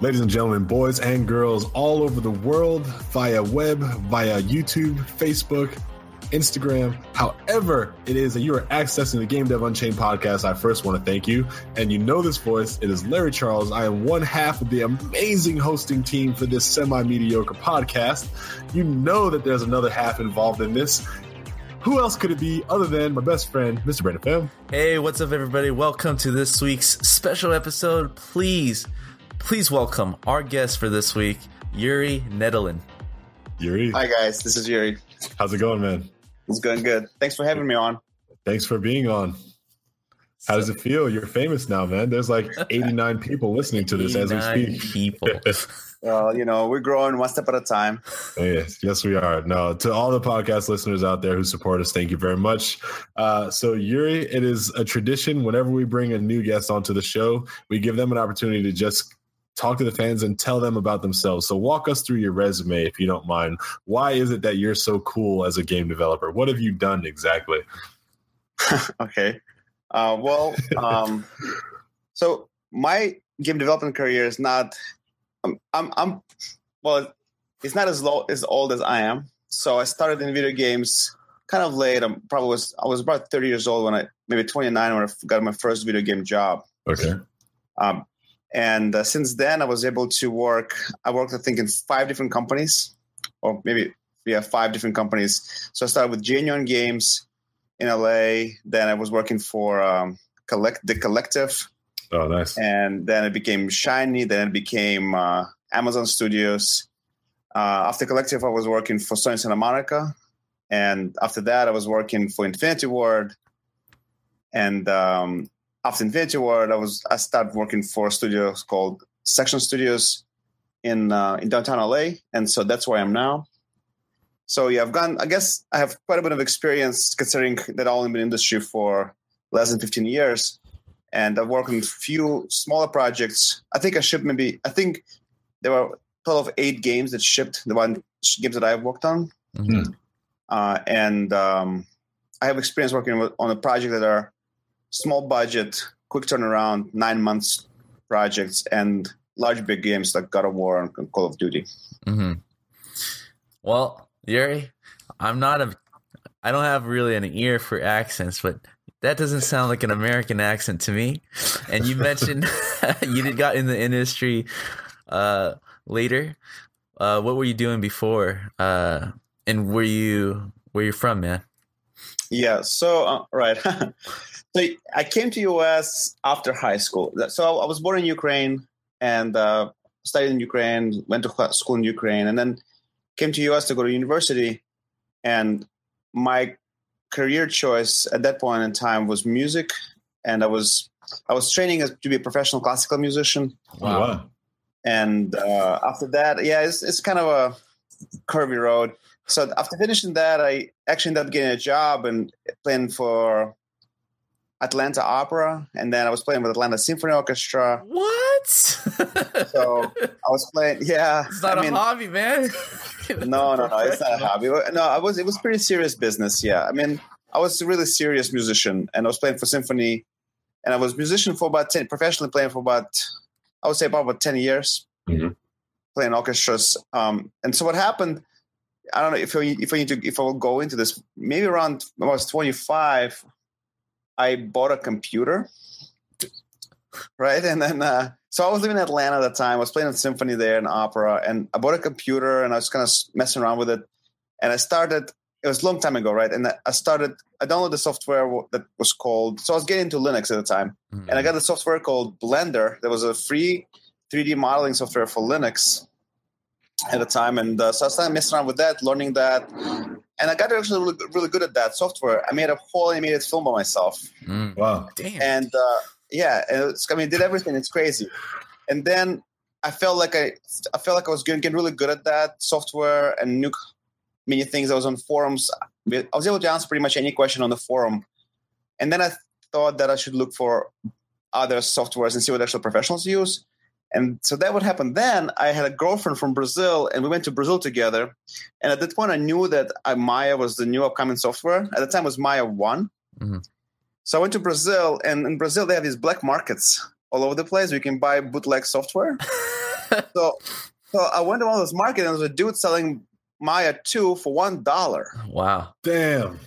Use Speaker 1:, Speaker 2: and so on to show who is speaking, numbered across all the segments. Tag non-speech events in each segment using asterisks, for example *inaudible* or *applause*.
Speaker 1: Ladies and gentlemen, boys and girls all over the world, via web, via YouTube, Facebook, Instagram, however it is that you are accessing the Game Dev Unchained podcast, I first want to thank you. And you know this voice, it is Larry Charles. I am one half of the amazing hosting team for this semi mediocre podcast. You know that there's another half involved in this. Who else could it be other than my best friend, Mr. Brandon Pham?
Speaker 2: Hey, what's up, everybody? Welcome to this week's special episode. Please, please welcome our guest for this week, Yuri Nedelin.
Speaker 1: Yuri.
Speaker 3: Hi, guys. This is Yuri.
Speaker 1: How's it going, man?
Speaker 3: It's going good. Thanks for having me on.
Speaker 1: Thanks for being on. How does it feel? You're famous now, man. There's like *laughs* 89 people listening to this as we speak.
Speaker 2: People. *laughs*
Speaker 3: well, you know, we're growing one step at a time.
Speaker 1: Yes, yes, we are. No, to all the podcast listeners out there who support us, thank you very much. Uh, so, Yuri, it is a tradition whenever we bring a new guest onto the show, we give them an opportunity to just talk to the fans and tell them about themselves. So walk us through your resume if you don't mind. Why is it that you're so cool as a game developer? What have you done exactly? *laughs*
Speaker 3: okay. Uh, well, um, so my game development career is not. I'm, I'm, I'm well, it's not as low as old as I am. So I started in video games kind of late. I'm probably was I was about 30 years old when I maybe 29 when I got my first video game job.
Speaker 1: Okay.
Speaker 3: Um, and uh, since then, I was able to work. I worked, I think, in five different companies, or maybe yeah, five different companies. So I started with Genuine Games in LA. Then I was working for um, Collect the Collective.
Speaker 1: Oh, nice.
Speaker 3: And then it became Shiny. Then it became uh, Amazon Studios. Uh, after Collective, I was working for Sony Santa Monica, and after that, I was working for Infinity Ward. And um, after Infinity Ward, I was I started working for studios called Section Studios in uh, in downtown LA, and so that's where I am now. So yeah, I've gone. I guess I have quite a bit of experience considering that I've only been in industry for less than 15 years, and I've worked on a few smaller projects. I think I shipped maybe. I think there were a total of eight games that shipped. The one games that I've worked on, mm-hmm. uh, and um, I have experience working with, on a project that are small budget, quick turnaround, nine months projects, and large big games like God of War and Call of Duty.
Speaker 2: Mm-hmm. Well, Yuri, I'm not a, I don't have really an ear for accents, but that doesn't sound like an American accent to me. And you mentioned *laughs* you got in the industry uh, later. Uh, what were you doing before? Uh, and were you where you from, man?
Speaker 3: Yeah. So uh, right. *laughs* So I came to US after high school. So I was born in Ukraine and uh, studied in Ukraine, went to school in Ukraine, and then came to US to go to university. And my career choice at that point in time was music, and I was I was training as, to be a professional classical musician.
Speaker 1: Wow!
Speaker 3: And uh, after that, yeah, it's it's kind of a curvy road. So after finishing that, I actually ended up getting a job and playing for Atlanta Opera, and then I was playing with Atlanta Symphony Orchestra.
Speaker 2: What?
Speaker 3: so I was playing. Yeah,
Speaker 2: it's not I a mean, hobby, man. *laughs*
Speaker 3: no, no, no, it's not a hobby. No, I was. It was pretty serious business. Yeah, I mean, I was a really serious musician, and I was playing for symphony, and I was musician for about ten, professionally playing for about, I would say about, about ten years, mm-hmm. playing orchestras. Um, and so what happened? I don't know if I, if I need to if I will go into this. Maybe around I was twenty five. I bought a computer, right? And then, uh, so I was living in Atlanta at the time. I was playing a symphony there and opera, and I bought a computer and I was kind of messing around with it. And I started. It was a long time ago, right? And I started. I downloaded the software that was called. So I was getting into Linux at the time, mm-hmm. and I got the software called Blender. That was a free 3D modeling software for Linux at the time, and uh, so I started messing around with that, learning that, and I got actually really, really good at that software. I made a whole animated film by myself,
Speaker 2: Mm.
Speaker 1: Wow.
Speaker 2: Damn.
Speaker 3: and uh, yeah, it's, I mean, did everything. It's crazy. And then I felt like I, I felt like I was getting, getting really good at that software and knew many things. I was on forums. I was able to answer pretty much any question on the forum. And then I thought that I should look for other softwares and see what actual professionals use. And so that would happen. Then I had a girlfriend from Brazil, and we went to Brazil together. And at that point, I knew that uh, Maya was the new upcoming software. At the time, it was Maya One.
Speaker 2: Mhm.
Speaker 3: So I went to Brazil, and in Brazil they have these black markets all over the place. You can buy bootleg software. *laughs* so, so I went to one of those markets, and there was a dude selling Maya Two for one dollar.
Speaker 2: wow.
Speaker 1: Damn.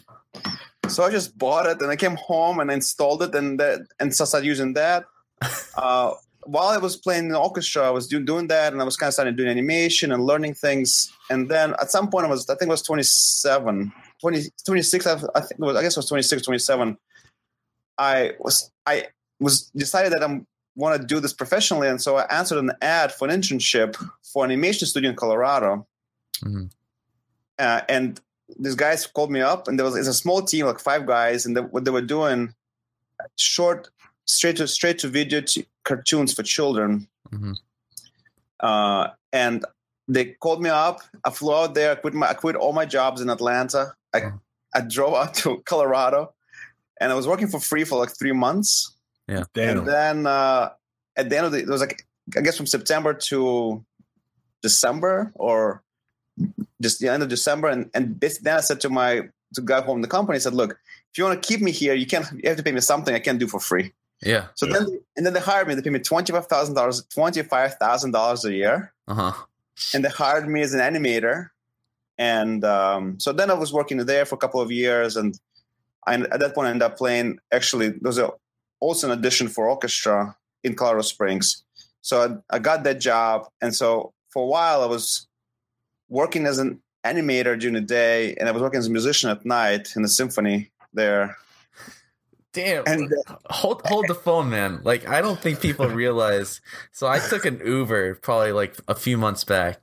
Speaker 3: So I just bought it, and I came home and installed it, and that, and so I started using that. *laughs* Uh, while I was playing in the orchestra, I was do, doing that, and I was kind of starting doing animation and learning things. And then at some point, I was, I think, it was 27, 20, 26. I, I think it was, I guess it was 26, 27. I was, I was decided that I'm want to do this professionally, and so I answered an ad for an internship for an animation studio in Colorado.
Speaker 2: Mhm.
Speaker 3: Uh, and these guys called me up, and there was it's a small team, like five guys, and they, what they were doing, short, straight to straight to video t- cartoons for children.
Speaker 2: Mhm.
Speaker 3: Uh, and they called me up. I flew out there. I quit my I quit all my jobs in Atlanta. I
Speaker 2: Oh.
Speaker 3: I drove out to *laughs* Colorado, and I was working for free for like three months.
Speaker 1: Damn.
Speaker 3: And then uh, at the end of the, it was like I guess from September to December or just the end of December. And and this, then I said to my to guy home in the company, I said, look, if you want to keep me here, you can't. You have to pay me something I can't do for free.
Speaker 2: Yeah.
Speaker 3: So
Speaker 1: Yeah.
Speaker 3: then and then they hired me. They paid me twenty five thousand dollars, twenty five thousand dollars a year,
Speaker 2: Uh huh.
Speaker 3: and they hired me as an animator. And um, so then I was working there for a couple of years, and I, at that point I ended up playing. Actually, there was a, also an audition for orchestra in Colorado Springs. So I, I got that job, and so for a while I was working as an animator during the day, and I was working as a musician at night in the symphony there.
Speaker 2: Damn.
Speaker 3: And
Speaker 2: hold hold the phone, man. Like I don't think people *laughs* realize. So I took an Uber probably like a few months back,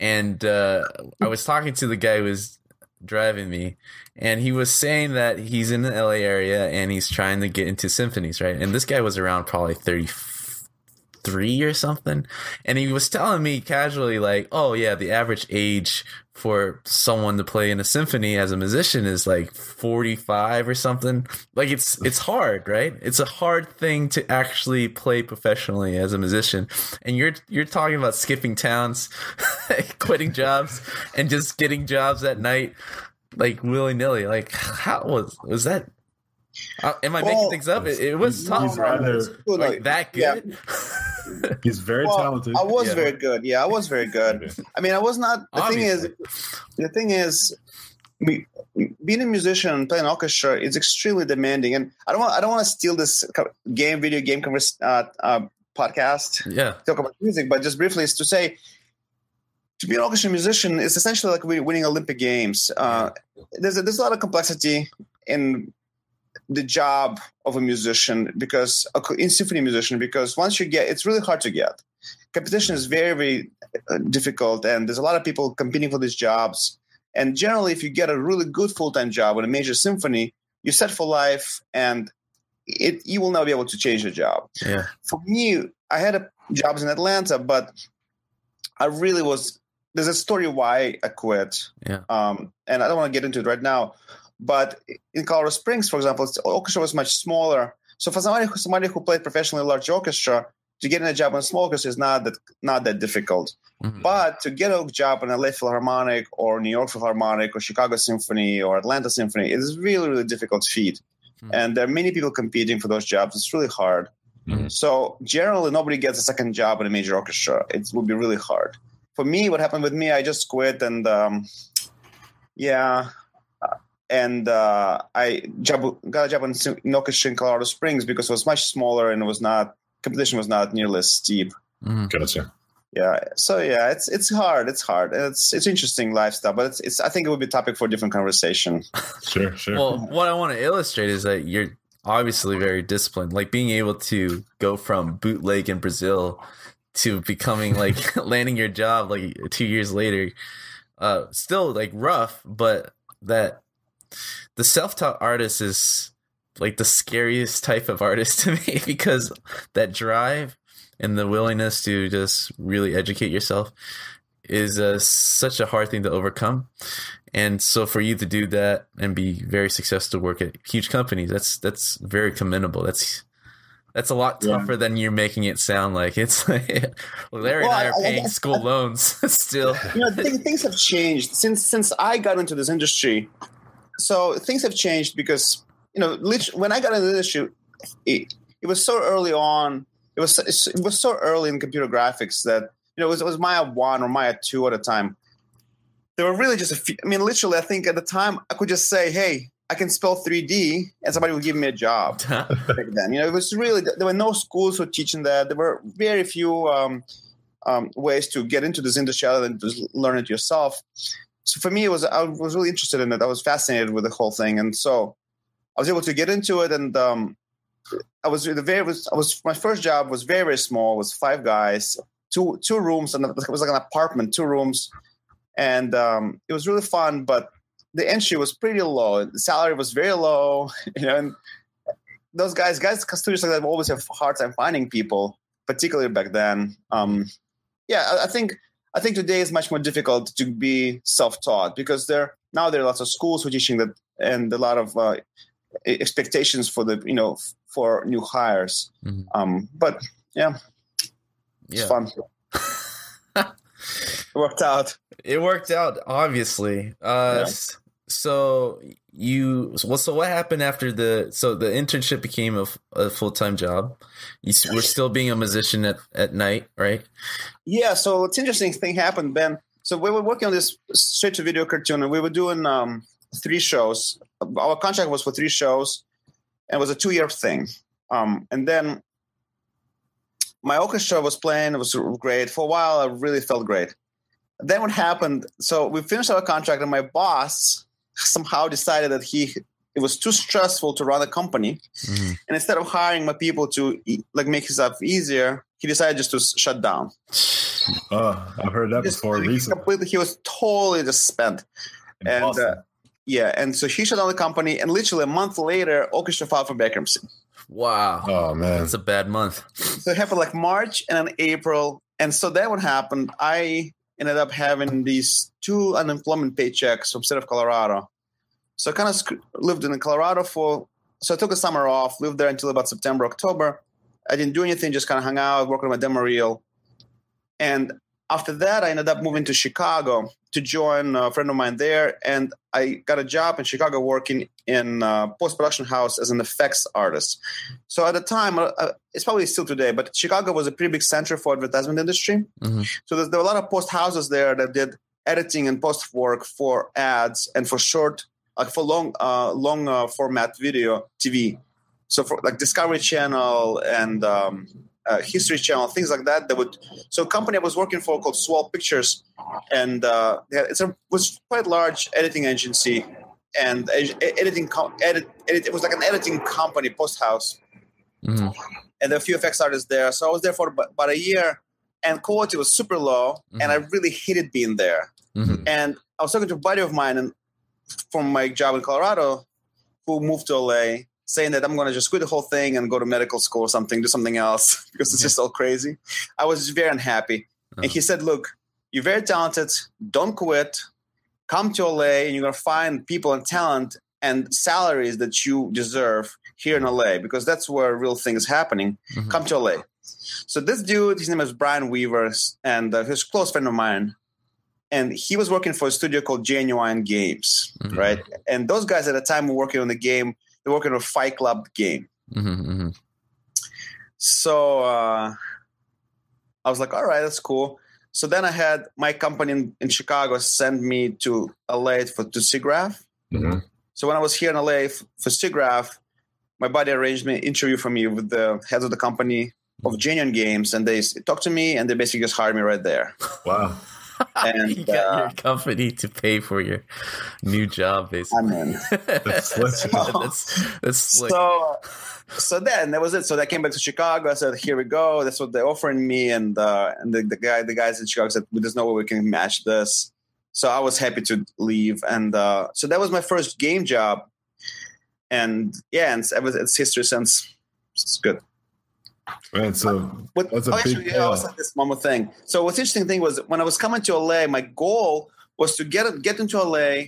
Speaker 2: and uh, I was talking to the guy who was driving me, and he was saying that he's in the LA area and he's trying to get into symphonies, right? And this guy was around probably thirty three or something, and he was telling me casually like, "Oh yeah, the average age for someone to play in a symphony as a musician is like 45 or something. Like it's it's hard right? It's a hard thing to actually play professionally as a musician. And you're you're talking about skipping towns *laughs* quitting jobs and just getting jobs at night like willy-nilly. Like how was was that uh, am i making things up? It, it was tough
Speaker 1: rather-
Speaker 3: Well,
Speaker 2: like that
Speaker 3: yeah. *laughs*
Speaker 2: good
Speaker 1: He's very
Speaker 3: Well,
Speaker 1: talented.
Speaker 3: I was
Speaker 2: Yeah.
Speaker 3: very good. Yeah, I was very good. I mean, I was not. The thing is, the thing is, we, being a musician and playing orchestra is extremely demanding. And I don't want. I don't want to steal this game, video game convers, uh, uh, podcast
Speaker 2: yeah
Speaker 3: talk about music, but just briefly is to say. To be an orchestra musician is essentially like wi- winning Olympic Games. Uh, there's a, there's a lot of complexity in the job of a musician because in symphony musician because once you get it's really hard to get. Competition is very very uh, difficult and there's a lot of people competing for these jobs. And generally if you get a really good full-time job in a major symphony you're set for life and it you will never be able to change your job.
Speaker 2: Yeah.
Speaker 3: For me i had a, jobs in atlanta but i really was there's a story why i quit.
Speaker 2: Yeah.
Speaker 3: Um, and I don't want to get into it right now. But in Colorado Springs, for example, the orchestra was much smaller. So for somebody who, somebody who played professionally in a large orchestra, to get in a job in a small orchestra is not that not that difficult.
Speaker 2: Mhm.
Speaker 3: But to get a job in a LA Philharmonic or New York Philharmonic or Chicago Symphony or Atlanta Symphony, it is really really difficult feat.
Speaker 2: Mhm.
Speaker 3: And there are many people competing for those jobs. It's really hard.
Speaker 2: Mhm.
Speaker 3: So generally, nobody gets a second job in a major orchestra. It will be really hard. For me, what happened with me, I just quit and um, yeah, and uh, I job, got a job in, Sim- in Colorado Springs because it was much smaller and it was not competition was not nearly as steep.
Speaker 2: Mhm.
Speaker 1: Gotcha.
Speaker 3: Yeah, so yeah, it's it's hard. It's hard. It's it's interesting lifestyle, but it's it's. I think it would be a topic for a different conversation. *laughs*
Speaker 1: Sure, sure.
Speaker 2: Well, what I want to illustrate is that you're obviously very disciplined. Like being able to go from bootleg in Brazil to becoming like *laughs* *laughs* landing your job like two years later. Uh, still like rough, but that the self-taught artist is like the scariest type of artist *laughs* to me because that drive and the willingness to just really educate yourself is uh, such a hard thing to overcome. And so for you to do that and be very successful to work at huge companies, that's that's very commendable. That's that's a lot tougher yeah. than you're making it sound like. It's *laughs* like Larry well, and I are paying I, I, school loans *laughs* still.
Speaker 3: You know, th- things have changed since since I got into this industry. So things have changed because you know, when I got into the issue, it, it was so early on. It was it was so early in computer graphics that you know it was, it was Maya one or Maya two at a time. There were really just a few. I mean, literally, I think at the time I could just say, "Hey, I can spell 3D, and somebody would give me a job." *laughs* back then, you know, it was really there were no schools for teaching that. There were very few um, um, ways to get into this industry other than to learn it yourself. So for me, it was I was really interested in it. I was fascinated with the whole thing, and so I was able to get into it, and um, I was the very was I was my first job was very very small. It was five guys, two two rooms, and it was like an apartment, two rooms, and um, it was really fun. But the entry was pretty low. The salary was very low, *laughs* you know. And those guys, guys, studios like that always have a hard time finding people, particularly back then. Um, yeah, I, I think I think today is much more difficult to be self-taught because there now there are lots of schools who are teaching that, and a lot of uh, expectations for the you know for new hires. Mm-hmm. Um, but yeah, it's yeah. fun. *laughs* it worked out.
Speaker 2: It worked out, obviously. Uh, yeah. So you well, so what happened after the so the internship became a, a full time job? You were still being a musician at at night, right?
Speaker 3: Yeah. So it's interesting thing happened, Ben. So we were working on this straight to video cartoon, and we were doing um, three shows. Our contract was for three shows, and it was a two year thing. Um, and then my orchestra was playing; it was great for a while. I really felt great. Then what happened? So we finished our contract, and my boss *laughs* somehow decided that he it was too stressful to run a company, mm-hmm. and instead of hiring my people to like make his life easier, he decided just to shut down.
Speaker 1: Oh, *sighs* I've heard that before.
Speaker 3: He completely, he was totally just spent, and uh, yeah, and so he shut down the company, and literally a month later, Orchestra filed for bankruptcy.
Speaker 2: Wow.
Speaker 1: Oh man,
Speaker 2: that's a bad month.
Speaker 3: So it happened like March and then April, and so then what happened? I ended up having these two unemployment paychecks from state of Colorado. So I kind of sc- lived in Colorado for. So I took a summer off, lived there until about September, October. I didn't do anything, just kind of hung out, worked on my demo reel, and after that, I ended up moving to Chicago to join a friend of mine there, and I got a job in Chicago working in a post production house as an effects artist. So at the time, uh, uh, it's probably still today, but Chicago was a pretty big center for advertisement industry. Mm-hmm. So there, there were a lot of post houses there that did editing and post work for ads and for short, like for long, uh, long uh, format video TV. So for like Discovery Channel and um, uh, History Channel, things like that. That would so a company I was working for called Swell Pictures, and uh, it's a was quite large editing agency and editing edit, edit, it was like an editing company post house, mm-hmm. and a few effects artists there. So I was there for about a year, and quality was super low, mm-hmm. and I really hated being there. Mm-hmm. And I was talking to a buddy of mine, and from my job in Colorado, who moved to LA saying that I'm going to just quit the whole thing and go to medical school or something, do something else *laughs* because it's just all crazy. I was very unhappy. Uh-huh. And he said, Look, you're very talented. Don't quit. Come to LA and you're going to find people and talent and salaries that you deserve here in LA because that's where real thing is happening. Mm-hmm. Come to LA. So this dude, his name is Brian Weavers, and uh, he's a close friend of mine. And he was working for a studio called Genuine Games, mm-hmm. right? And those guys at the time were working on the game they're working on a Fight Club game. Mm-hmm, mm-hmm. So uh, I was like, all right, that's cool. So then I had my company in, in Chicago send me to LA for to SIGGRAPH. Mm-hmm. So when I was here in LA f- for SIGGRAPH, my buddy arranged me interview for me with the heads of the company of Genuine Games, and they talked to me, and they basically just hired me right there.
Speaker 1: Wow. *laughs*
Speaker 2: and you got uh, your company to pay for your new job, basically. I mean, that's, *laughs*
Speaker 3: so, that's, that's so. So then that was it. So I came back to Chicago. I said, "Here we go. That's what they're offering me." And uh, and the, the guy, the guys in Chicago said, "There's no way we can match this." so I was happy to leave, and uh, so that was my first game job, and yeah, and it it's history since. It's good.
Speaker 1: Man, so
Speaker 3: What,
Speaker 1: That's a
Speaker 3: oh,
Speaker 1: big
Speaker 3: actually, yeah, also this one more thing. So what's interesting thing was when I was coming to LA, my goal was to get get into LA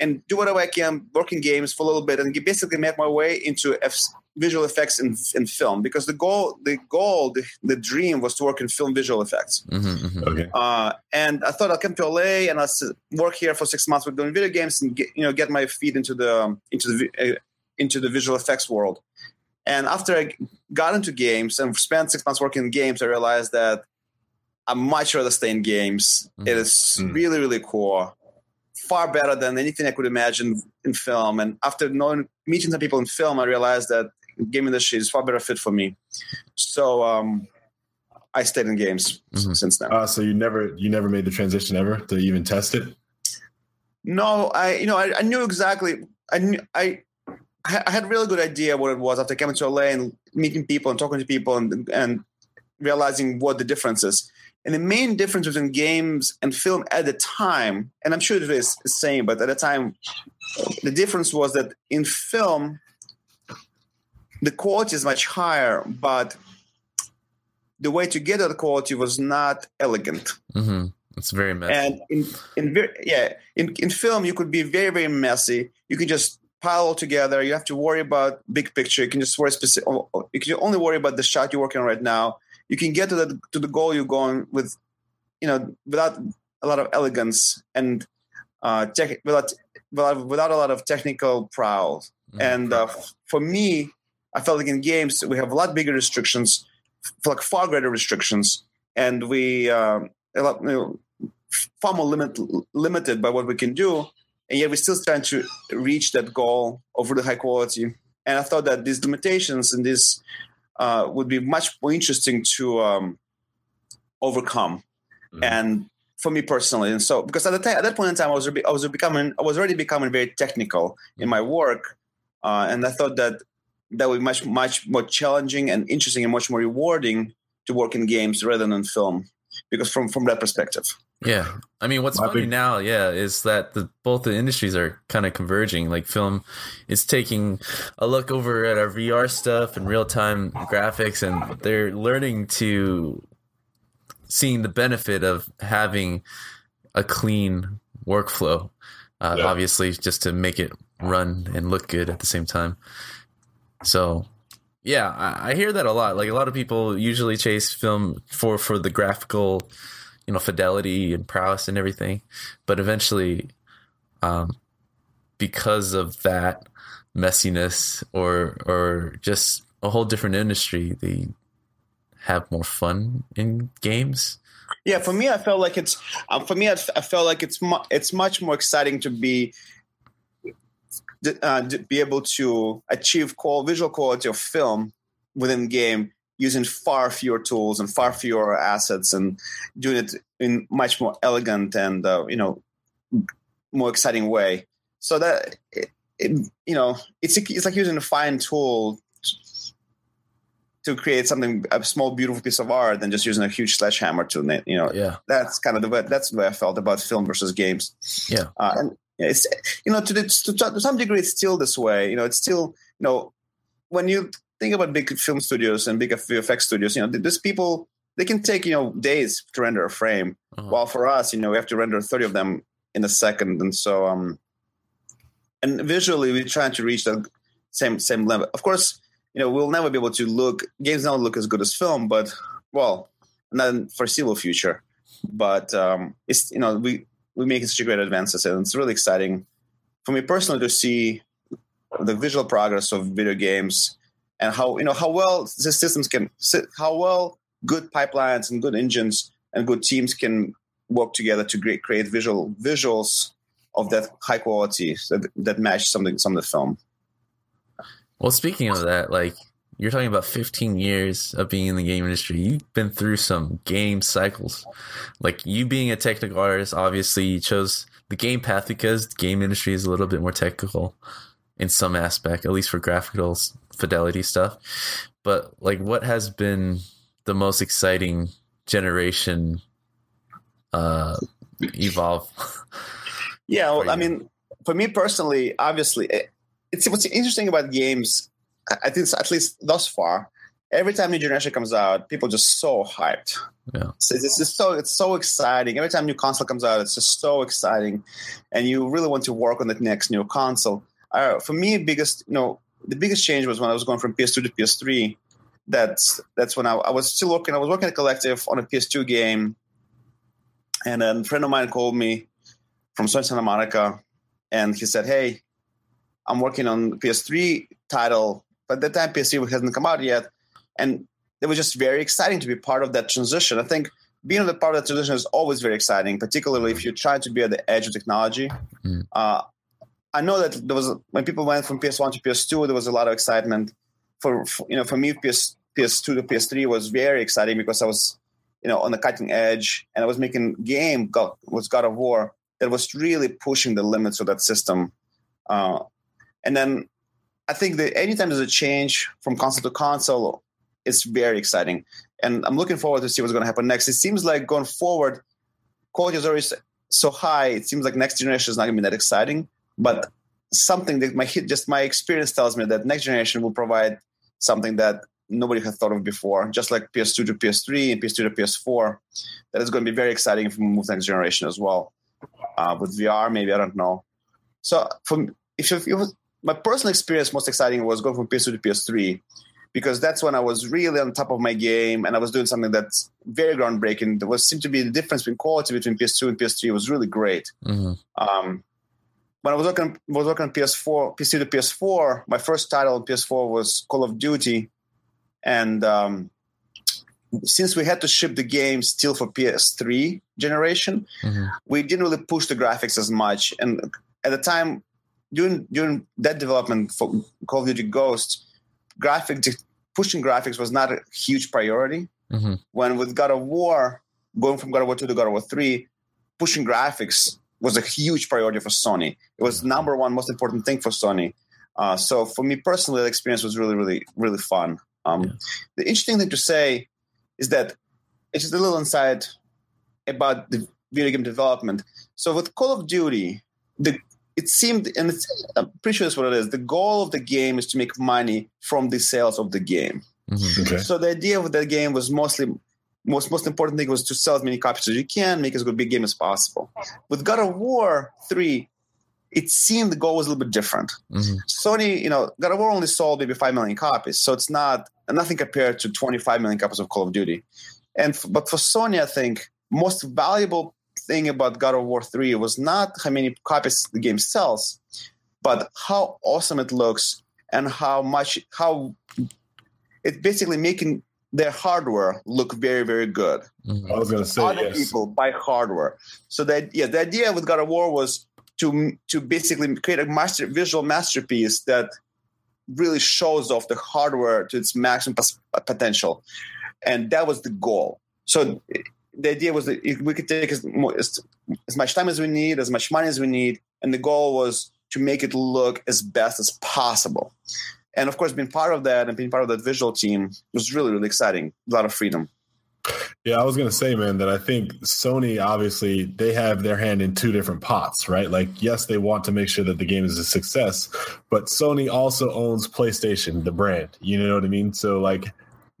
Speaker 3: and do whatever I can, work in games for a little bit, and basically make my way into F- visual effects in, in film. Because the goal, the goal, the, the dream was to work in film visual effects.
Speaker 2: hmm hmm
Speaker 1: okay.
Speaker 3: Uh, and I thought I'll come to LA and I'll work here for six months with doing video games and get, you know get my feet into the into the uh, into the visual effects world. And after I got into games and spent six months working in games, I realized that I much rather stay in games.
Speaker 2: Mhm.
Speaker 3: It is
Speaker 1: Mm.
Speaker 3: really really cool, far better than anything I could imagine in film. And after knowing meeting some people in film, I realized that game industry is far better fit for me. So um, I stayed in games
Speaker 2: Mhm.
Speaker 3: since then.
Speaker 1: Uh, so you never you never made the transition ever to even test it.
Speaker 3: No, I you know I, I knew exactly. I knew I I had a really good idea what it was after coming to LA and meeting people and talking to people and and realizing what the difference is. And the main difference between games and film at the time, and I'm sure it is the same, but at the time, the difference was that in film, the quality is much higher, but the way to get that quality was not elegant.
Speaker 2: hmm It's very messy.
Speaker 3: And in in yeah, in in film you could be very very messy. You can just pile all together. You have to worry about big picture. You can just worry specific. You can only worry about the shot you're working on right now. You can get to the to the goal you're going with, you know, without a lot of elegance and uh, tech, without without without a lot of technical prowess.
Speaker 2: Mhm.
Speaker 3: And uh, for me, I felt like in games we have a lot bigger restrictions, like far greater restrictions, and we um, a lot, you know, far more limit, limited by what we can do, and yet we're still trying to reach that goal of really high quality. And I thought that these limitations and this uh, would be much more interesting to um, overcome.
Speaker 1: Mhm.
Speaker 3: And for me personally, and so because at the time, at that point in time, I was already- I was becoming I was already becoming very technical in my work, uh, and I thought that that would be much much more challenging and interesting and much more rewarding to work in games rather than in film, because from from that perspective.
Speaker 2: Yeah, I mean, what's
Speaker 1: My
Speaker 2: funny
Speaker 1: big-
Speaker 2: now, yeah, is that the both the industries are kind of converging. Like film is taking a look over at our VR stuff and real time graphics, and they're learning to seeing the benefit of having a clean workflow. Uh,
Speaker 1: Yeah.
Speaker 2: Obviously, just to make it run and look good at the same time. So, yeah, I, I hear that a lot. Like a lot of people usually chase film for for the graphical you know fidelity and prowess and everything but eventually um because of that messiness or or just a whole different industry they have more fun in games
Speaker 3: Yeah, for me, I felt like it's um, for me. I, I felt like it's mu- it's much more exciting to be uh, be able to achieve qual- visual quality of film within game using far fewer tools and far fewer assets and doing it in much more elegant and uh, you know more exciting way. So that it, it, you know it's it's like using a fine tool to create something a small beautiful piece of art than just using a huge sledgehammer to you know
Speaker 2: yeah
Speaker 3: that's kind of the way that's the way I felt about film versus games.
Speaker 2: Yeah.
Speaker 3: uh, and it's you know to, the, to to some degree it's still this way. You know, it's still you know when you think about big film studios and big VFX studios, you know, these people they can take you know days to render a frame,
Speaker 2: Uh-huh.
Speaker 3: while for us, you know, we have to render thirty of them in a second, and so um, and visually we're trying to reach the same same level. Of course, you know, we'll never be able to look games don't look as good as film, but well, not in foreseeable future. But um, it's you know we we making such great advances, and it's really exciting for me personally to see the visual progress of video games and how you know how well the systems can how well good pipelines and good engines and good teams can work together to create, create visual visuals of that high quality that, that match something some of the film.
Speaker 2: well speaking of that like you're talking about 15 years of being in the game industry you've been through some game cycles like you being a technical artist obviously you chose the game path because the game industry is a little bit more technical in some aspect at least for graphical fidelity stuff but like what has been the most exciting generation uh evolve.
Speaker 3: Yeah, well, I mean, for me personally, obviously, it, it's what's interesting about games. I think, at least thus far, every time new generation comes out, people are just so hyped.
Speaker 2: Yeah.
Speaker 3: So it's just so it's so exciting. Every time new console comes out, it's just so exciting, and you really want to work on the next new console. Uh, for me, biggest you know the biggest change was when I was going from PS2 to PS3. That's that's when I, I was still working. I was working at Collective on a PS2 game, and a friend of mine called me from Santa Monica, and he said, "Hey, I'm working on PS3 title, at that time PS3 hasn't come out yet, and it was just very exciting to be part of that transition. I think being on the part of that transition is always very exciting, particularly if you try to be at the edge of technology.
Speaker 2: Mm.
Speaker 3: Uh, I know that there was when people went from PS1 to PS2, there was a lot of excitement. For, for you know, for me, PS PS2 to PS3 was very exciting because I was you know on the cutting edge, and I was making game God, was God of War that was really pushing the limits of that system. Uh, and then I think that anytime there's a change from console to console, it's very exciting. And I'm looking forward to see what's going to happen next. It seems like going forward, quality is always so high. It seems like next generation is not going to be that exciting. But something that my just my experience tells me that next generation will provide something that nobody had thought of before. Just like PS2 to PS3 and PS2 to PS4, that is going to be very exciting if we move next generation as well. Uh, with VR, maybe I don't know. So from if you my personal experience most exciting was going from PS2 to PS3 because that's when I was really on top of my game and I was doing something that's very groundbreaking. There was seemed to be the difference in quality between PS2 and PS3 was really great.
Speaker 2: Mhm.
Speaker 3: Um, when I was working was working on PS4, PS2 to PS4, my first title on PS4 was Call of Duty, and um, since we had to ship the game still for PS3 generation,
Speaker 2: Mhm.
Speaker 3: we didn't really push the graphics as much. And at the time, during during that development for Call of Duty Ghosts, graphic pushing graphics was not a huge priority.
Speaker 2: Mhm.
Speaker 3: When with God of War, going from God of War 2 to God of War 3, pushing graphics was a huge priority for Sony. It was number one most important thing for Sony. Uh, so for me personally, the experience was really, really, really fun. Um,
Speaker 2: Yeah.
Speaker 3: The interesting thing to say is that it's just a little insight about the video game development. So with Call of Duty, the it seemed, and it's, I'm pretty sure that's what it is. The goal of the game is to make money from the sales of the game.
Speaker 2: Mhm.
Speaker 1: Okay.
Speaker 3: So the idea of the game was mostly most most important thing was to sell as many copies as you can, make as good a big game as possible. With God of War three, it seemed the goal was a little bit different.
Speaker 2: Mhm.
Speaker 3: Sony, you know, God of War only sold maybe five million copies, so it's not nothing compared to 25 million copies of Call of Duty. And f- but for Sony, I think most valuable thing about God of War 3 was not how many copies the game sells, but how awesome it looks and how much how it's basically making their hardware look very very good
Speaker 2: Mhm.
Speaker 1: I was gonna say
Speaker 3: other
Speaker 1: yes.
Speaker 3: people buy hardware. So that yeah, the idea with God of War was to to basically create a master visual masterpiece that really shows off the hardware to its maximum pos- potential, and that was the goal. So the idea was that we could take as, as much time as we need, as much money as we need, and the goal was to make it look as best as possible. And of course, being part of that and being part of that visual team was really really exciting. A lot of freedom.
Speaker 1: Yeah, I was gonna say, man, that I think Sony obviously they have their hand in two different pots, right? Like, yes, they want to make sure that the game is a success, but Sony also owns PlayStation, the brand. You know what I mean? So, like,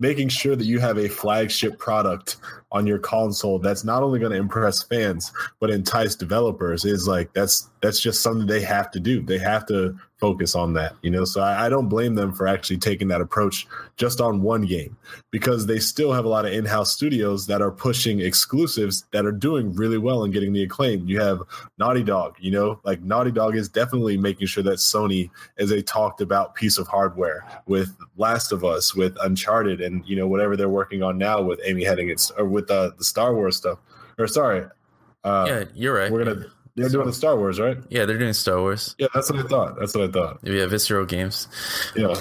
Speaker 1: making sure that you have a flagship product on your console that's not only going to impress fans but entice developers is like that's that's just something they have to do. They have to focus on that, you know. So I, I don't blame them for actually taking that approach just on one game because they still have a lot of in-house studios that are pushing exclusives that are doing really well and getting the acclaim. You have Naughty Dog, you know, like Naughty Dog is definitely making sure that Sony is a talked about piece of hardware with Last of Us, with Uncharted, and you know whatever they're working on now with Amy Hennig or with uh, the Star Wars stuff. Or sorry, uh,
Speaker 2: yeah, you're right.
Speaker 1: we're gonna they're doing the Star Wars, right?
Speaker 2: Yeah, they're doing Star Wars.
Speaker 1: Yeah, that's what I thought. That's what I thought.
Speaker 2: Yeah, Visceral Games.
Speaker 1: Yeah.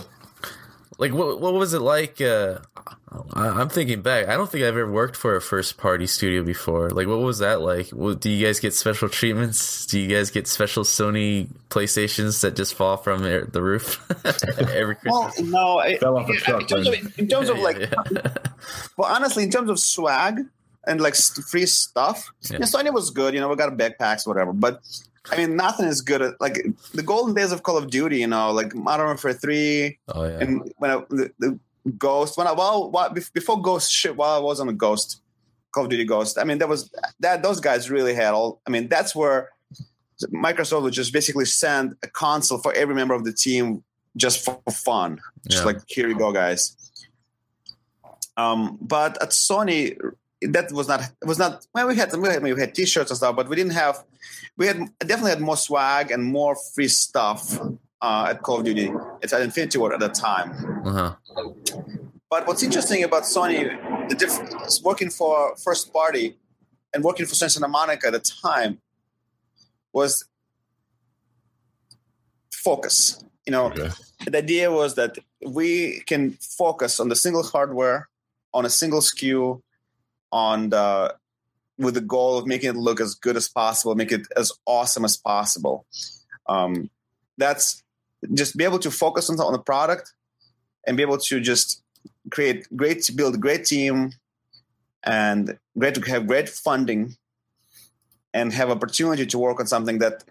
Speaker 2: Like, what what was it like? Uh, I, I'm thinking back. I don't think I've ever worked for a first party studio before. Like, what was that like? Well, do you guys get special treatments? Do you guys get special Sony PlayStations that just fall from the roof *laughs* every
Speaker 3: Well,
Speaker 2: Christmas?
Speaker 3: no, I,
Speaker 1: Fell off a truck,
Speaker 3: in terms, of, in terms of like,
Speaker 2: Yeah, *laughs* yeah.
Speaker 3: well, honestly, in terms of swag, and like free stuff.
Speaker 2: Yeah.
Speaker 3: Was good, you know, we got backpacks, whatever. But I mean, nothing is good at like the golden days of Call of Duty. You know, like Modern Warfare Three,
Speaker 2: Oh yeah.
Speaker 3: and when I, the, the Ghost, when I well, while, before Ghost shit, while I was on a Ghost, Call of Duty Ghost. I mean, that was that those guys really had all. I mean, that's where Microsoft would just basically send a console for every member of the team just for fun, just
Speaker 2: Yeah.
Speaker 3: like here you go, guys. Um, but at Sony, that was not it was not well we had we had, we had t-shirts and stuff but we didn't have we had definitely had more swag and more free stuff uh, at call of duty it's at infinity ward at the time
Speaker 2: Uh-huh.
Speaker 3: but what's interesting about sony the difference working for first party and working for sony santa monica at the time was focus you know
Speaker 1: Okay.
Speaker 3: the idea was that we can focus on the single hardware on a single SKU on the with the goal of making it look as good as possible make it as awesome as possible um, that's just be able to focus on, on the product and be able to just create great build a great team and great to have great funding and have opportunity to work on something that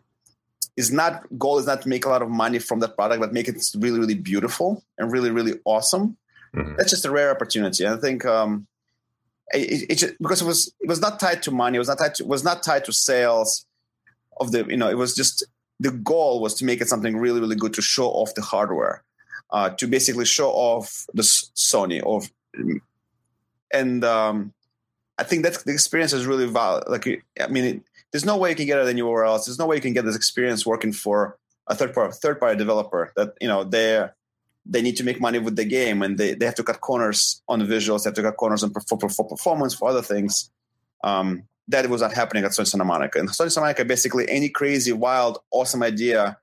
Speaker 3: is not goal is not to make a lot of money from that product, but make it really, really beautiful and really, really awesome.
Speaker 1: Mhm.
Speaker 3: That's just a rare opportunity. I think um, it, it because it was it was not tied to money, it was not tied to was not tied to sales of the you know it was just the goal was to make it something really, really good to show off the hardware, uh, to basically show off the Sony of and um, I think that the experience is really valid. Like, I mean, it, there's no way you can get it anywhere else. There's no way you can get this experience working for a third party third party developer that you know they they need to make money with the game and they, they have to cut corners on visuals, they have to cut corners on for, for performance for other things. Um, that was not happening at Sony Santa Monica. And Sony Santa Monica, basically any crazy, wild, awesome idea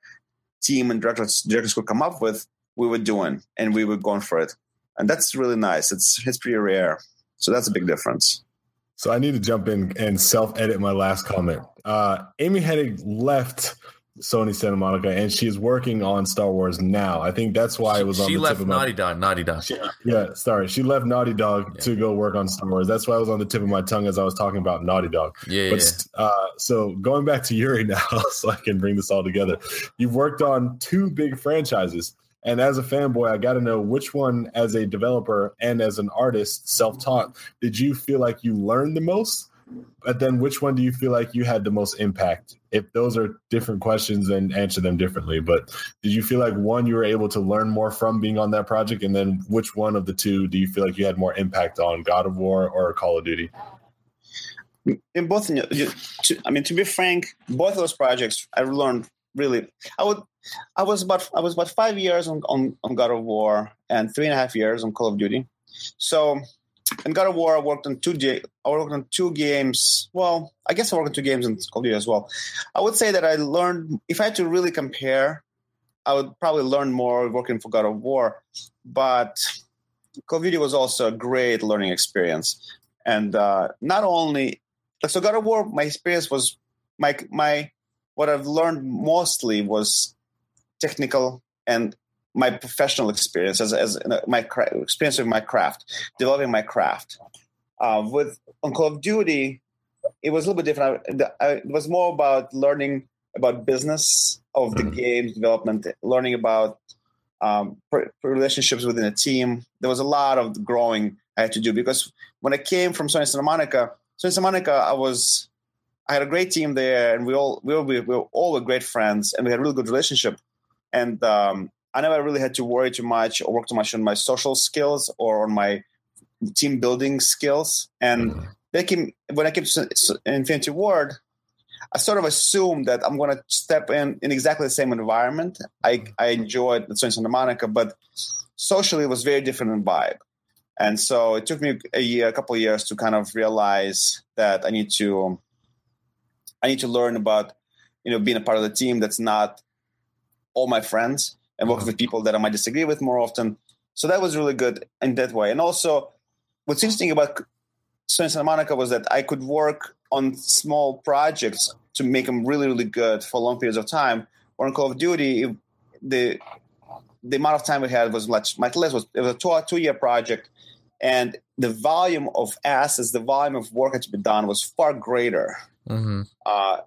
Speaker 3: team and directors directors could come up with, we were doing and we were going for it. And that's really nice. It's it's pretty rare. So that's a big difference.
Speaker 1: So I need to jump in and self edit my last comment. Uh, Amy Hennig left Sony Santa Monica and she's working on Star Wars now. I think that's why it was on
Speaker 2: she
Speaker 1: the
Speaker 2: left
Speaker 1: tip of my
Speaker 2: Naughty Dog. Naughty Dog.
Speaker 1: Yeah, sorry. She left Naughty Dog
Speaker 2: Yeah.
Speaker 1: to go work on Star Wars. That's why I was on the tip of my tongue as I was talking about Naughty Dog.
Speaker 2: Yeah, yeah.
Speaker 1: Uh, so going back to Yuri *laughs* now, so I can bring this all together. You've worked on two big franchises, and as a fanboy, I got to know which one, as a developer and as an artist, self-taught, did you feel like you learned the most? But then, which one do you feel like you had the most impact? If those are different questions, then answer them differently. But did you feel like one you were able to learn more from being on that project, and then which one of the two do you feel like you had more impact on, God of War or Call of Duty?
Speaker 3: in both i mean to be frank both of those projects i learned really i would i was about i was about five years on, on, on god of war and three and a half years on call of duty so in god of war i worked on two ga- i worked on two games. Well i guess i worked on two games in call of duty as well. I would say that i learned if i had to really compare i would probably learn more working for god of war but call of duty was also a great learning experience. And uh, not only so God of War, my experience was my my what I've learned mostly was technical and my professional experience as as my cra- experience with my craft, developing my craft. Uh, with on Call of Duty, it was a little bit different. I, I, it was more about learning about business of the
Speaker 1: Mhm.
Speaker 3: game development, learning about um, pr- relationships within a team. There was a lot of growing I had to do because when I came from Sony Santa Monica, Sony Santa Monica, I was I had a great team there, and we all we were, we were all were great friends, and we had a really good relationship. And um, I never really had to worry too much or work too much on my social skills or on my team building skills. And
Speaker 1: Mhm.
Speaker 3: they came when I came to Infinity Ward. I sort of assumed that I'm going to step in in exactly the same environment. I I enjoyed Sony Santa Monica, but socially it was very different in vibe. And so it took me a year, a couple of years to kind of realize that I need to, I need to learn about, you know, being a part of the team that's not all my friends and working with people that I might disagree with more often. So that was really good in that way. And also, what's interesting about Santa Monica was that I could work on small projects to make them really, really good for long periods of time. Or in Call of Duty, the the amount of time we had was much much less. It was, it was a two two year project, and the volume of assets, the volume of work that had to be done was far greater
Speaker 2: Mm-hmm.
Speaker 3: uh,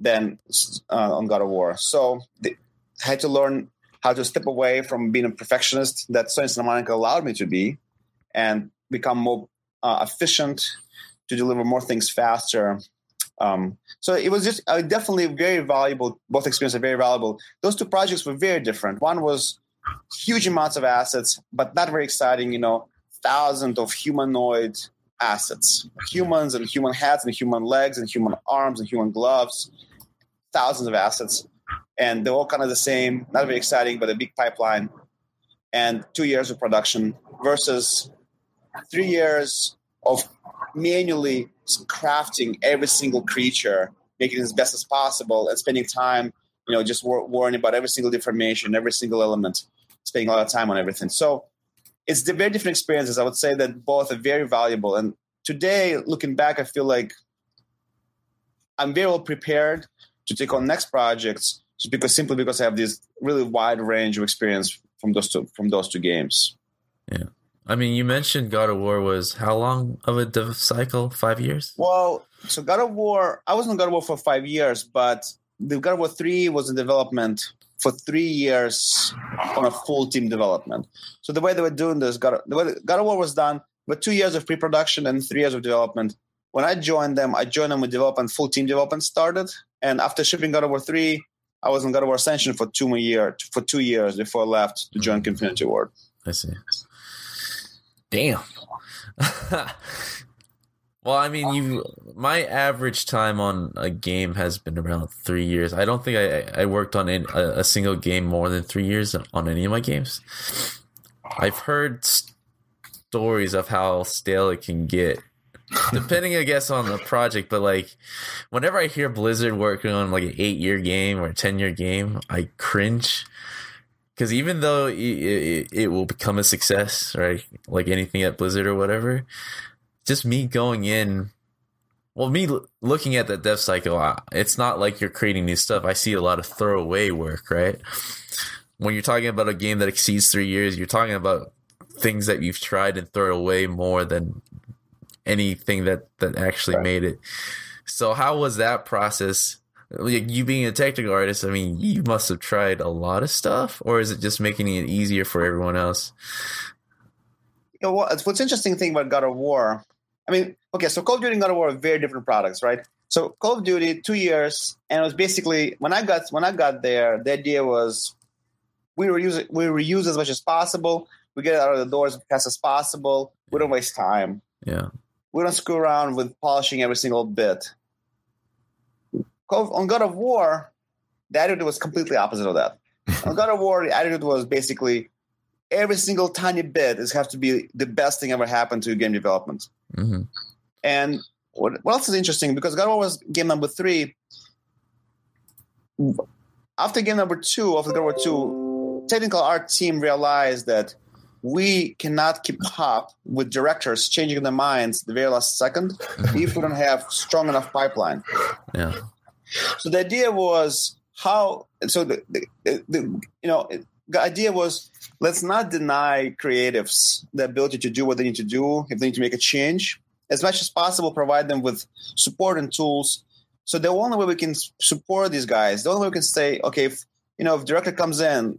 Speaker 3: than uh, on God of War. So they had to learn how to step away from being a perfectionist that Sony Santa Monica allowed me to be, and become more uh, efficient to deliver more things faster. Um, so it was just uh, definitely very valuable. Both experiences are very valuable. Those two projects were very different. One was huge amounts of assets, but not very exciting. You know, thousands of humanoid assets, humans and human heads and human legs and human arms and human gloves, thousands of assets, and they're all kind of the same. Not very exciting, but a big pipeline, and two years of production versus three years of manually crafting every single creature, making it as best as possible, and spending time, you know, just wor- worrying about every single deformation, every single element, spending a lot of time on everything. So it's the very different experiences. I would say that both are very valuable. And today, looking back, I feel like I'm very well prepared to take on next projects, just because simply because I have this really wide range of experience from those two from those two games.
Speaker 2: Yeah. I mean, you mentioned God of War was how long of a dev cycle? Five years?
Speaker 3: Well, so God of War, I was on God of War for five years, but the God of War 3 was in development for three years on a full team development. So the way they were doing this, God, the way God of War was done with two years of pre-production and three years of development. When I joined them, I joined them with development, full team development started, and after shipping God of War 3, I was in God of War Ascension for two more year for two years before I left to join mm-hmm. Infinity Ward.
Speaker 2: I see. Damn. *laughs* well, I mean, you. My average time on a game has been around three years. I don't think I I worked on in, a, a single game more than three years on any of my games. I've heard stories of how stale it can get, depending, I guess, on the project. But like, whenever I hear Blizzard working on like an eight-year game or a ten-year game, I cringe because even though it, it, it, will become a success, right? Like anything at Blizzard or whatever, just me going in, well, me looking at the dev cycle, it's not like you're creating new stuff. I see a lot of throwaway work, right? When you're talking about a game that exceeds three years, you're talking about things that you've tried and throw away more than anything that that actually right. made it. So, how was that process? like you being a technical artist, I mean, you must have tried a lot of stuff, or is it just making it easier for everyone else?
Speaker 3: You know, what's interesting thing about God of War? I mean, okay, so Call of Duty and God of War are very different products, right? So Call of Duty, two years, and it was basically when I got when I got there, the idea was we reuse we reuse as much as possible. We get it out of the doors as fast as possible. We don't waste time.
Speaker 2: Yeah,
Speaker 3: we don't screw around with polishing every single bit on God of War, the attitude was completely opposite of that. on God of War, the attitude was basically every single tiny bit is have to be the best thing ever happened to game development.
Speaker 2: Mm-hmm.
Speaker 3: And what, what else is interesting because God of War was game number three. After game number two, after God of War two, technical art team realized that we cannot keep up with directors changing their minds the very last second *laughs* if we don't have strong enough pipeline.
Speaker 2: Yeah.
Speaker 3: So the idea was how. So the, the, the you know the idea was let's not deny creatives the ability to do what they need to do if they need to make a change as much as possible. Provide them with support and tools. So the only way we can support these guys, the only way we can say, okay, if you know if director comes in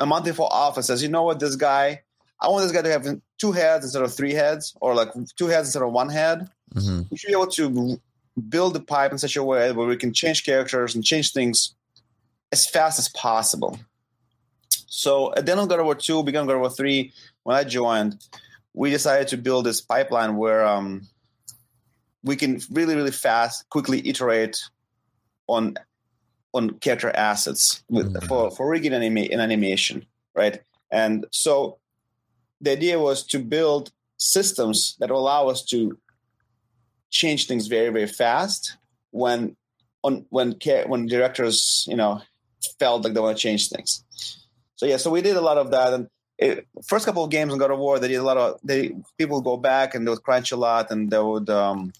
Speaker 3: a month before office says, you know what, this guy, I want this guy to have two heads instead of three heads, or like two heads instead of one head.
Speaker 2: Mm-hmm.
Speaker 3: We should be able to build the pipe in such a way where we can change characters and change things as fast as possible. So at the end of God of War 2, beginning of God of War 3, when I joined, we decided to build this pipeline where um, we can really, really fast, quickly iterate on on character assets with, mm-hmm. for, for rigging anima- in animation, right? And so the idea was to build systems that allow us to change things very very fast when on when when directors you know felt like they want to change things. So yeah, so we did a lot of that. And it, first couple of games in God of War, they did a lot of they people go back and they would crunch a lot and they would um,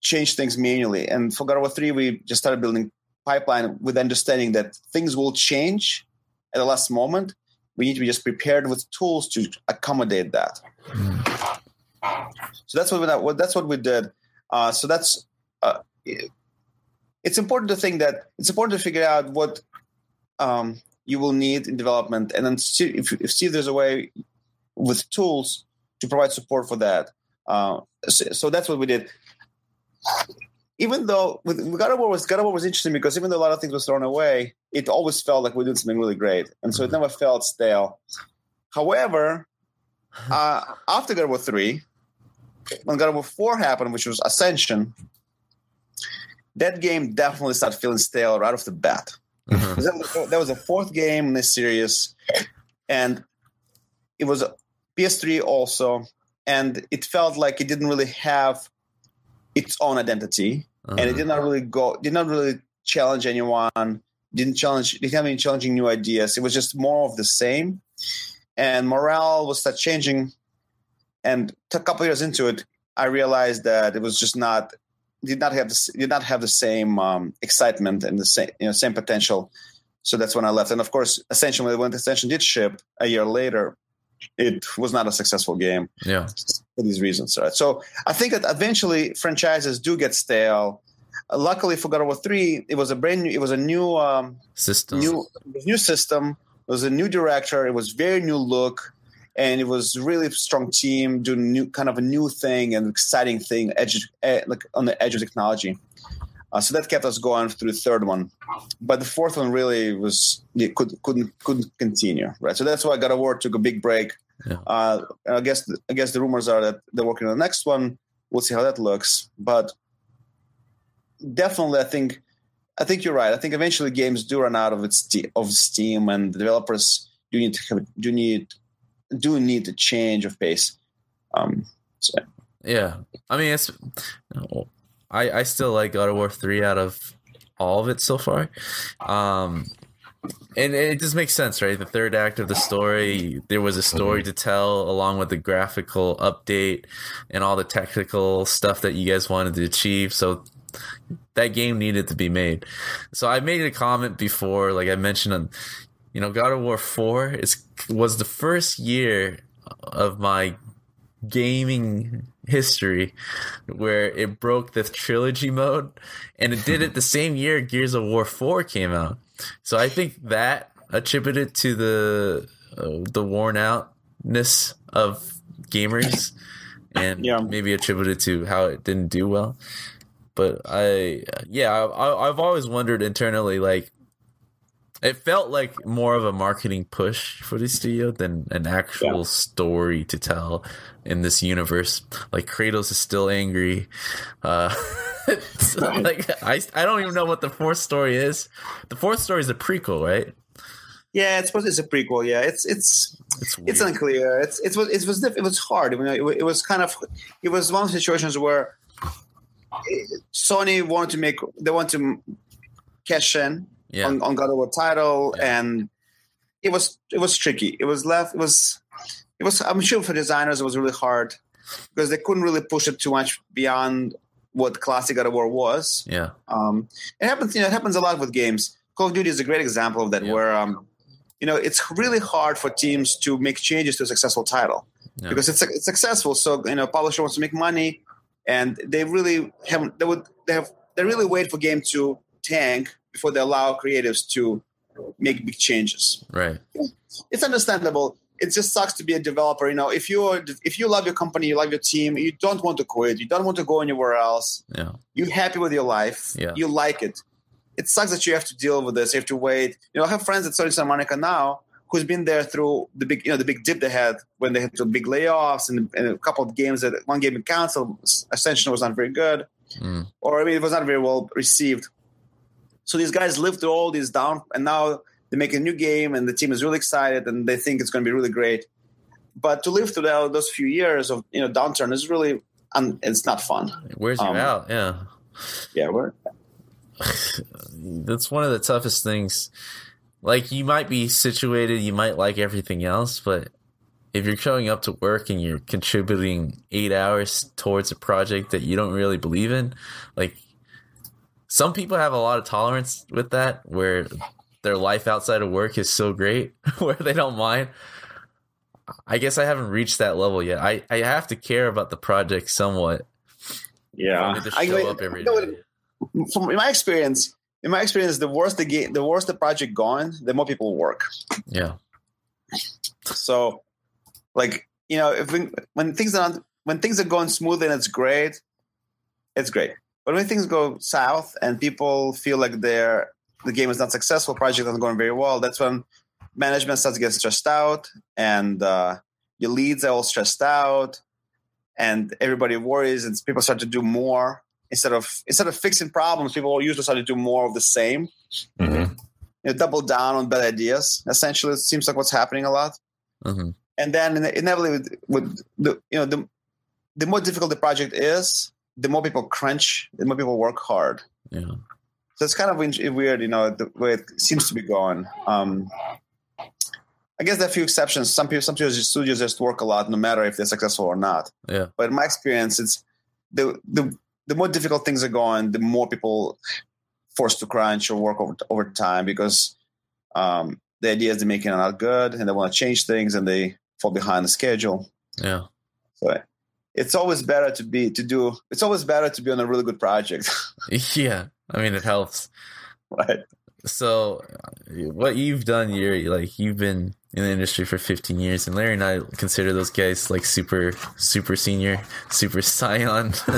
Speaker 3: change things manually. And for God of War three, we just started building pipeline with understanding that things will change at the last moment. We need to be just prepared with tools to accommodate that. So that's what we, that's what we did. Uh, so that's uh, it's important to think that it's important to figure out what um, you will need in development, and then see if, if see if there's a way with tools to provide support for that. Uh, so, so, that's what we did. Even though with, with God of War was God of War was interesting because even though a lot of things was thrown away, it always felt like we're doing something really great, and so it never felt stale. However, uh, after God of War three, when God of War four happened, which was Ascension, that game definitely started feeling stale right off the bat. Mm-hmm. That, that was the fourth game in this series, and it was PS3 also, and it felt like it didn't really have its own identity, uh-huh. And it did not really go, did not really challenge anyone, didn't challenge, didn't have any challenging new ideas. It was just more of the same, and morale was start changing. And a couple years into it, I realized that it was just not did not have the did not have the same um, excitement and the same you know same potential. So that's when I left. And of course, essentially, when Ascension did ship a year later, it was not a successful game.
Speaker 2: Yeah,
Speaker 3: for these reasons. Right. So I think that eventually franchises do get stale. Uh, luckily for God of War three, it was a brand new. It was a new um,
Speaker 2: system.
Speaker 3: New new system. It was a new director. It was very new look and it was really strong team doing new kind of a new thing and exciting thing edge eh, like on the edge of technology uh, so that kept us going through the third one. But the fourth one really was it could, couldn't couldn't continue right? So that's why God of War took a big break. Yeah. uh, I guess I guess the rumors are that they're working on the next one. We'll see how that looks. But definitely I think I think you're right. I think eventually games do run out of its of steam and the developers do need to have do need do need the change of pace. Um, so.
Speaker 2: Yeah, I mean, it's I I still like God of War three out of all of it so far. Um, and it just makes sense, right? The third act of the story, there was a story to tell along with the graphical update and all the technical stuff that you guys wanted to achieve. So that game needed to be made. So I made a comment before, like I mentioned on, you know, God of War 4 is was the first year of my gaming history where it broke the trilogy mode and it did it the same year Gears of War 4 came out. So I think that attributed to the uh, the worn outness of gamers and yeah. maybe attributed to how it didn't do well. But I yeah, I, I've always wondered internally like it felt like more of a marketing push for the studio than an actual yeah. story to tell in this universe. Like Kratos is still angry. Uh, *laughs* like I, I don't even know what the fourth story is. The fourth story is a prequel, right?
Speaker 3: Yeah, it's supposed it's a prequel. Yeah, it's it's it's, it's unclear. It's it was it was it was hard. You know, it, it was kind of it was one of the situations where Sony wanted to make they want to cash in yeah. on, on God of War title, yeah. and it was it was tricky. It was left. It was it was. I'm sure for designers it was really hard because they couldn't really push it too much beyond what classic God of War was.
Speaker 2: Yeah.
Speaker 3: Um, it happens. You know, it happens a lot with games. Call of Duty is a great example of that, yeah. where um, you know, it's really hard for teams to make changes to a successful title yeah. because it's it's successful. So you know, publisher wants to make money, and they really have they would they have they really wait for game to tank before they allow creatives to make big changes.
Speaker 2: Right.
Speaker 3: It's understandable. It just sucks to be a developer. You know, if you if you love your company, you love your team, you don't want to quit, you don't want to go anywhere else.
Speaker 2: Yeah.
Speaker 3: You're happy with your life.
Speaker 2: Yeah.
Speaker 3: You like it. It sucks that you have to deal with this. You have to wait. You know, I have friends at Sony Santa Monica now who's been there through the big, you know, the big dip they had when they had the big layoffs and, and a couple of games that one game in council Ascension was not very good, mm. or I mean, it was not very well received. So these guys lived through all these down, and now they make a new game, and the team is really excited, and they think it's going to be really great. But to live through those few years of you know downturn is really, um, it's not fun.
Speaker 2: Where's um, you out? Yeah,
Speaker 3: yeah. Where? *sighs*
Speaker 2: That's one of the toughest things. Like you might be situated, you might like everything else, but if you're showing up to work and you're contributing eight hours towards a project that you don't really believe in, like some people have a lot of tolerance with that where their life outside of work is so great *laughs* where they don't mind. I guess I haven't reached that level yet. I I have to care about the project somewhat.
Speaker 3: Yeah,
Speaker 2: i, me to show up every
Speaker 3: you know,
Speaker 2: day.
Speaker 3: from in my experience, in my experience, the worse the game, the worse the project going, the more people work.
Speaker 2: Yeah.
Speaker 3: So, like you know, if we, when things are not, when things are going smooth and it's great, it's great. But when things go south and people feel like they're the game is not successful, project isn't going very well, that's when management starts to get stressed out, and uh, your leads are all stressed out, and everybody worries, and people start to do more instead of instead of fixing problems. People usually start to do more of the same
Speaker 1: Mhm.
Speaker 3: you know, double down on bad ideas. Essentially, it seems like what's happening a lot.
Speaker 2: hmm
Speaker 3: And then inevitably, with, with the you know the the more difficult the project is, the more people crunch, the more people work hard.
Speaker 2: Yeah.
Speaker 3: So it's kind of weird, you know, the way it seems to be going. Um, I guess there are a few exceptions. Some people, some studios studios just work a lot, no matter if they're successful or not.
Speaker 2: Yeah.
Speaker 3: But in my experience, it's the the the more difficult things are going, the more people forced to crunch or work over over time because um, the ideas they're making are not good, and they want to change things, and they fall behind the schedule.
Speaker 2: Yeah.
Speaker 3: So it's always better to be to do. It's always better to be on a really good project, *laughs*
Speaker 2: Yeah. I mean, it helps.
Speaker 3: right?
Speaker 2: So, what you've done, you're like you've been in the industry for 15 years, and Larry and I consider those guys like super, super senior, super scion *laughs*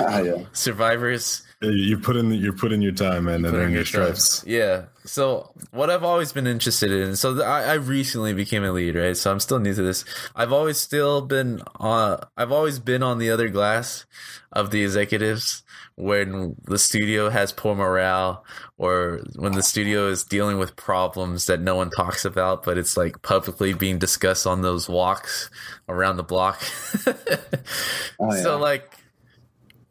Speaker 3: Ah, yeah.
Speaker 2: survivors.
Speaker 1: You put in you put in your time and then
Speaker 2: Put in
Speaker 1: earn your
Speaker 2: your time.
Speaker 1: stripes.
Speaker 2: Yeah. So what I've always been interested in, so I, I recently became a lead, right? So I'm still new to this. I've always still been on. I've always been on the other glass of the executives when the studio has poor morale or when the studio is dealing with problems that no one talks about, but it's like publicly being discussed on those walks around the block. *laughs*
Speaker 3: Oh, yeah.
Speaker 2: So like,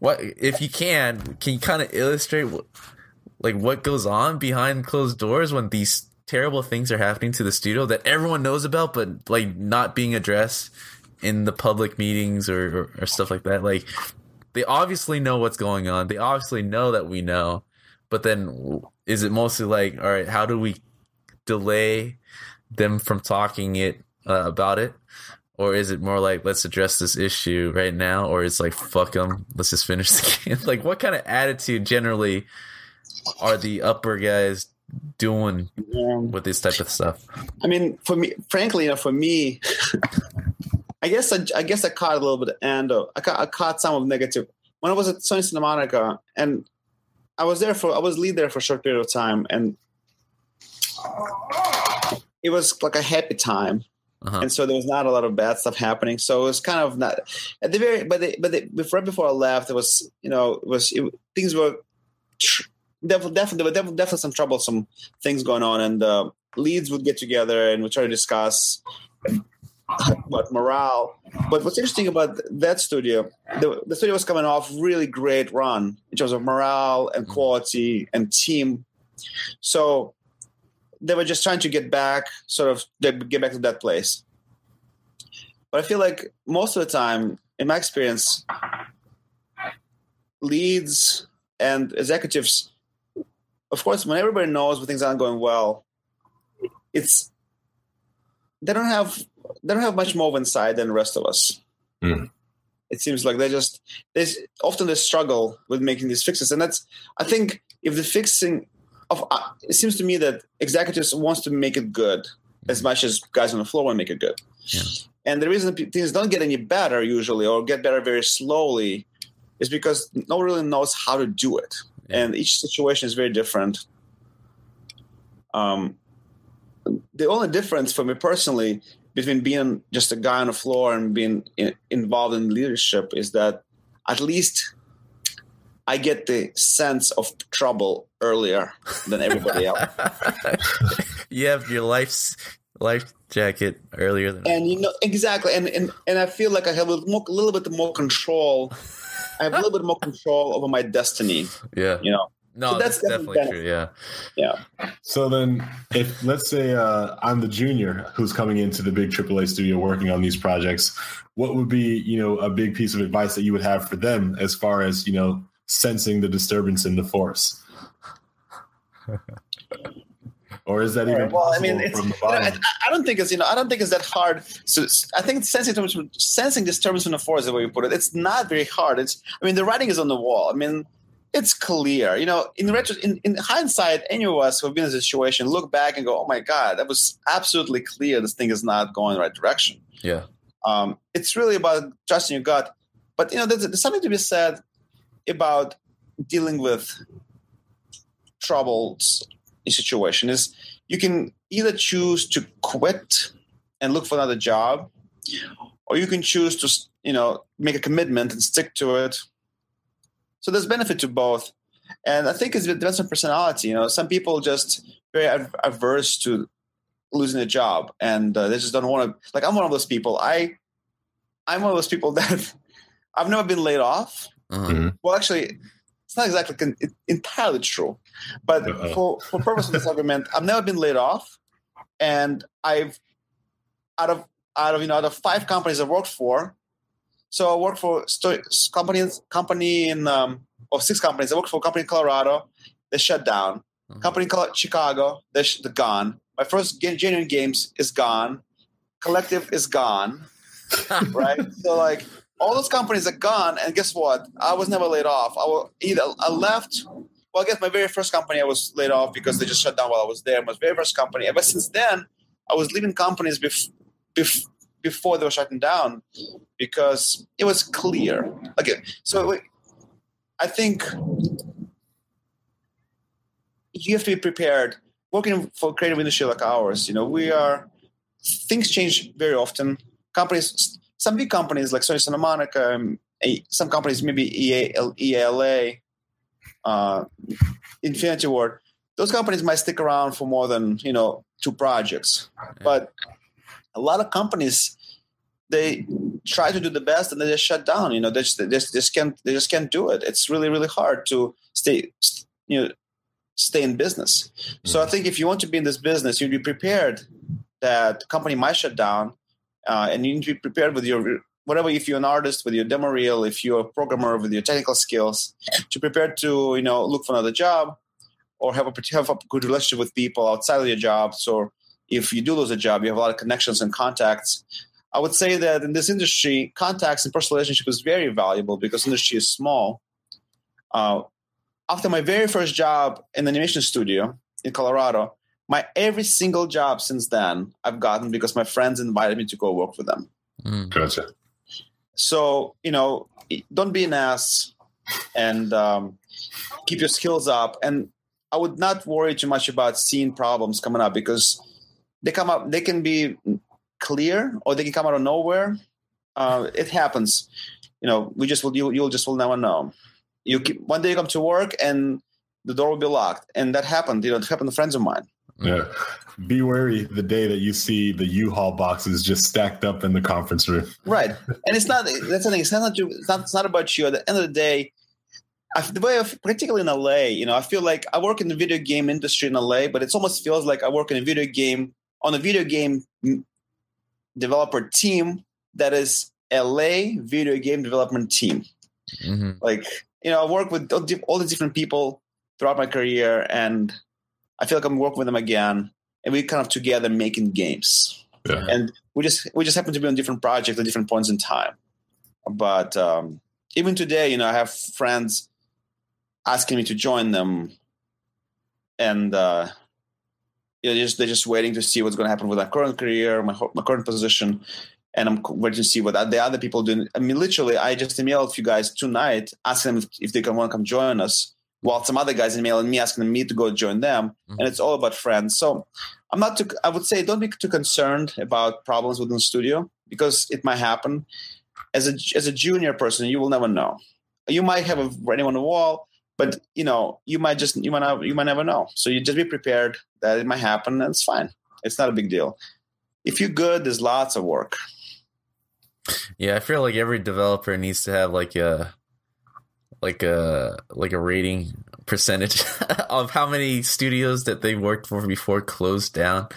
Speaker 2: what if you can? Can you kind of illustrate what, like what goes on behind closed doors when these terrible things are happening to the studio that everyone knows about, but like not being addressed in the public meetings or, or, or stuff like that? Like, they obviously know what's going on. They obviously know that we know, but then is it mostly like, all right, how do we delay them from talking it uh, about it? Or is it more like let's address this issue right now? Or it's like fuck them, let's just finish the *laughs* game. like what kind of attitude generally are the upper guys doing
Speaker 3: Yeah.
Speaker 2: with this type of stuff?
Speaker 3: I mean, for me, frankly, you know, for me, *laughs* I guess I, I guess I caught a little bit of and I, caught, I caught some of negative when I was at Sony Santa Monica, and I was there for I was lead there for a short period of time, and it was like a happy time,
Speaker 2: Uh-huh.
Speaker 3: and so there was not a lot of bad stuff happening. So it was kind of not at the very, but the, but the, before before I left, it was you know it was it, things were tr- definitely definitely there were definitely, definitely some troublesome things going on, and uh, leads would get together and we try to discuss about morale. But what's interesting about that studio, the, the studio was coming off really great run in terms of morale and quality and team. So they were just trying to get back, sort of get back to that place. But I feel like most of the time, in my experience, leads and executives, of course, when everybody knows when things aren't going well, it's they don't have they don't have much more insight than the rest of us.
Speaker 1: Mm.
Speaker 3: It seems like they just there's often they struggle with making these fixes, and that's I think if the fixing of uh, it seems to me that executives wants to make it good as much as guys on the floor want to make it good.
Speaker 2: Yeah.
Speaker 3: And the reason things don't get any better usually or get better very slowly is because no one really knows how to do it,
Speaker 2: Yeah.
Speaker 3: and each situation is very different. Um, the only difference for me personally between being just a guy on the floor and being in, involved in leadership is that at least I get the sense of trouble earlier than everybody else. *laughs*
Speaker 2: you have your life's life jacket earlier than
Speaker 3: and you know exactly and, and and i feel like i have a little, more, a little bit more control i have a little bit more control over my destiny *laughs*
Speaker 2: yeah.
Speaker 3: you know
Speaker 2: No,
Speaker 3: So
Speaker 2: that's,
Speaker 3: that's
Speaker 2: definitely
Speaker 3: definitely
Speaker 2: true. Yeah.
Speaker 3: yeah
Speaker 1: So then, if let's say uh, I'm the junior who's coming into the big AAA studio working on these projects, what would be you know a big piece of advice that you would have for them as far as you know sensing the disturbance in the force? *laughs* or is that even
Speaker 3: well, I
Speaker 1: possible
Speaker 3: mean, it's,
Speaker 1: from the
Speaker 3: you know. I, I don't think it's you know I don't think it's that hard. So I think sensing sensing disturbance from the floor is the way you put it. It's not very hard. It's I mean the writing is on the wall. I mean it's clear. You know, in retro, in, in hindsight, any of us who've been in a situation look back and go, "Oh my god, that was absolutely clear. This thing is not going the right direction."
Speaker 2: Yeah.
Speaker 3: Um, it's really about trusting your gut. But you know, there's, there's something to be said about dealing with troubles in situation. Is you can either choose to quit and look for another job, or you can choose to you know make a commitment and stick to it. So there's benefit to both, and I think it's, it depends on personality. You know, some people just very averse to losing a job, and uh, they just don't want to. Like I'm one of those people. I I'm one of those people *laughs* that I've never been laid off.
Speaker 2: Uh-huh.
Speaker 1: Mhm.
Speaker 3: Well, actually, it's not exactly con- entirely true, but
Speaker 1: Uh-oh.
Speaker 3: for for purpose of this argument, I've never been laid off, and I've out of out of you know out of five companies I've worked for, so I worked for sto- companies company in um or six companies. I worked for a company in Colorado, they shut down.
Speaker 2: Mhm.
Speaker 3: Company in Col- Chicago, they're, sh- they're gone. My first Gen- genuine games is gone. Collective is gone *laughs* right? so like all those companies are gone, and guess what? I was never laid off. I either I left. Well, I guess my very first company I was laid off because they just shut down while I was there. My very first company. Ever since then, I was leaving companies bef- bef- before they were shutting down because it was clear. Okay, so I think you have to be prepared. Working for creative industry like ours, you know, we are things change very often companies, some big companies like Sony Santa Monica, um, some companies maybe EALA, uh, Infinity Ward, those companies might stick around for more than you know two projects, but a lot of companies they try to do the best and they just shut down. You know, they just, they just, they just can't they just can't do it. It's really really hard to stay you know stay in business. So I think if you want to be in this business, you'd be prepared that the company might shut down uh, and you need to be prepared with your whatever if you're an artist with your demo reel if you're a programmer with your technical skills to prepare to you know look for another job or have a have a good relationship with people outside of your job so if you do lose a job you have a lot of connections and contacts. I would say that in this industry contacts and personal relationship is very valuable because industry is small. Uh, after my very first job in the animation studio in colorado my every single job since then I've gotten because my friends invited me to go work for them.
Speaker 2: Mm.
Speaker 1: Gotcha.
Speaker 3: So you know, don't be an ass and um, keep your skills up. And I would not worry too much about seeing problems coming up because they come up. They can be clear or they can come out of nowhere. Uh, it happens. You know, we just will. You, you'll just will never know. You keep, one day you come to work and the door will be locked, and that happened. You know, it happened to friends of mine.
Speaker 1: Yeah. Be wary the day that you see the U-Haul boxes just stacked up in the conference room.
Speaker 3: right and it's not that's the thing it's not it's not, it's not about you at the end of the day I, the way of particularly in la you know i feel like i work in the video game industry in la but it almost feels like i work in a video game on a video game mm, developer team that is la video game development team
Speaker 2: hmm
Speaker 3: like you know i work with all all the different people throughout my career and i feel like i'm working with them again and we kind of together making games.
Speaker 1: Yeah.
Speaker 3: and we just we just happen to be on different projects at different points in time. But um, even today you know i have friends asking me to join them. And uh, you know, just they're just waiting to see what's going to happen with my current career my, my current position. And i'm waiting to see what the other people doing. I mean literally i just emailed you guys tonight asking them if, if they can want to come join us while some other guys emailing me asking me to go join them. Mm-hmm. And it's all about friends. So i'm not too i would say don't be too concerned about problems within the studio because it might happen. As a as a junior person you will never know. You might have a writing on the wall but you know you might just you might not, you might never know. So you just be prepared that it might happen and it's fine. It's not a big deal. If you're good there's lots of work.
Speaker 2: Yeah, I feel like every developer needs to have like a like a like a rating percentage *laughs* of how many studios that they worked for before closed down.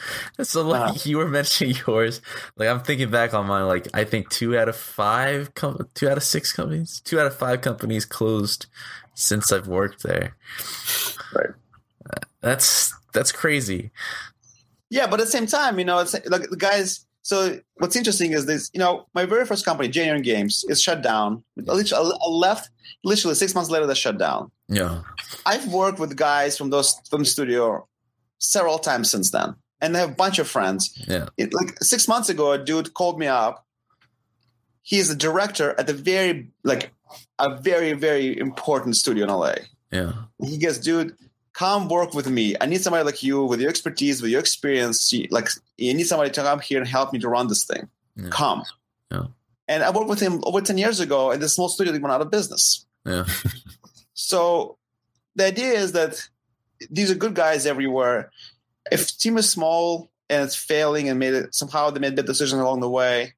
Speaker 2: So like
Speaker 3: Uh-huh.
Speaker 2: you were *laughs* mentioning yours, like I'm thinking back on mine. Like I think two out of five, com- two out of six companies, two out of five companies closed since I've worked there.
Speaker 3: Right.
Speaker 2: That's that's crazy.
Speaker 3: Yeah, but at the same time, you know, it's like the guys. So what's interesting is this. You know, my very first company, Genuine Games, is shut down. Literally, I left literally six months later. They shut down.
Speaker 2: Yeah.
Speaker 3: I've worked with guys from those from the studio several times since then, and I have a bunch of friends.
Speaker 2: Yeah.
Speaker 3: It, like six months ago, a dude called me up. He is the director at the very like a very very important studio in LA.
Speaker 2: Yeah.
Speaker 3: He goes, dude, come work with me. I need somebody like you with your expertise, with your experience. Like you need somebody to come here and help me to run this thing.
Speaker 2: Yeah.
Speaker 3: Come.
Speaker 2: Yeah.
Speaker 3: And I worked with him over 10 years ago, and the small studio went out of business.
Speaker 2: Yeah. *laughs*
Speaker 3: So the idea is that these are good guys everywhere. If team is small and it's failing and made it somehow they made bad decisions along the way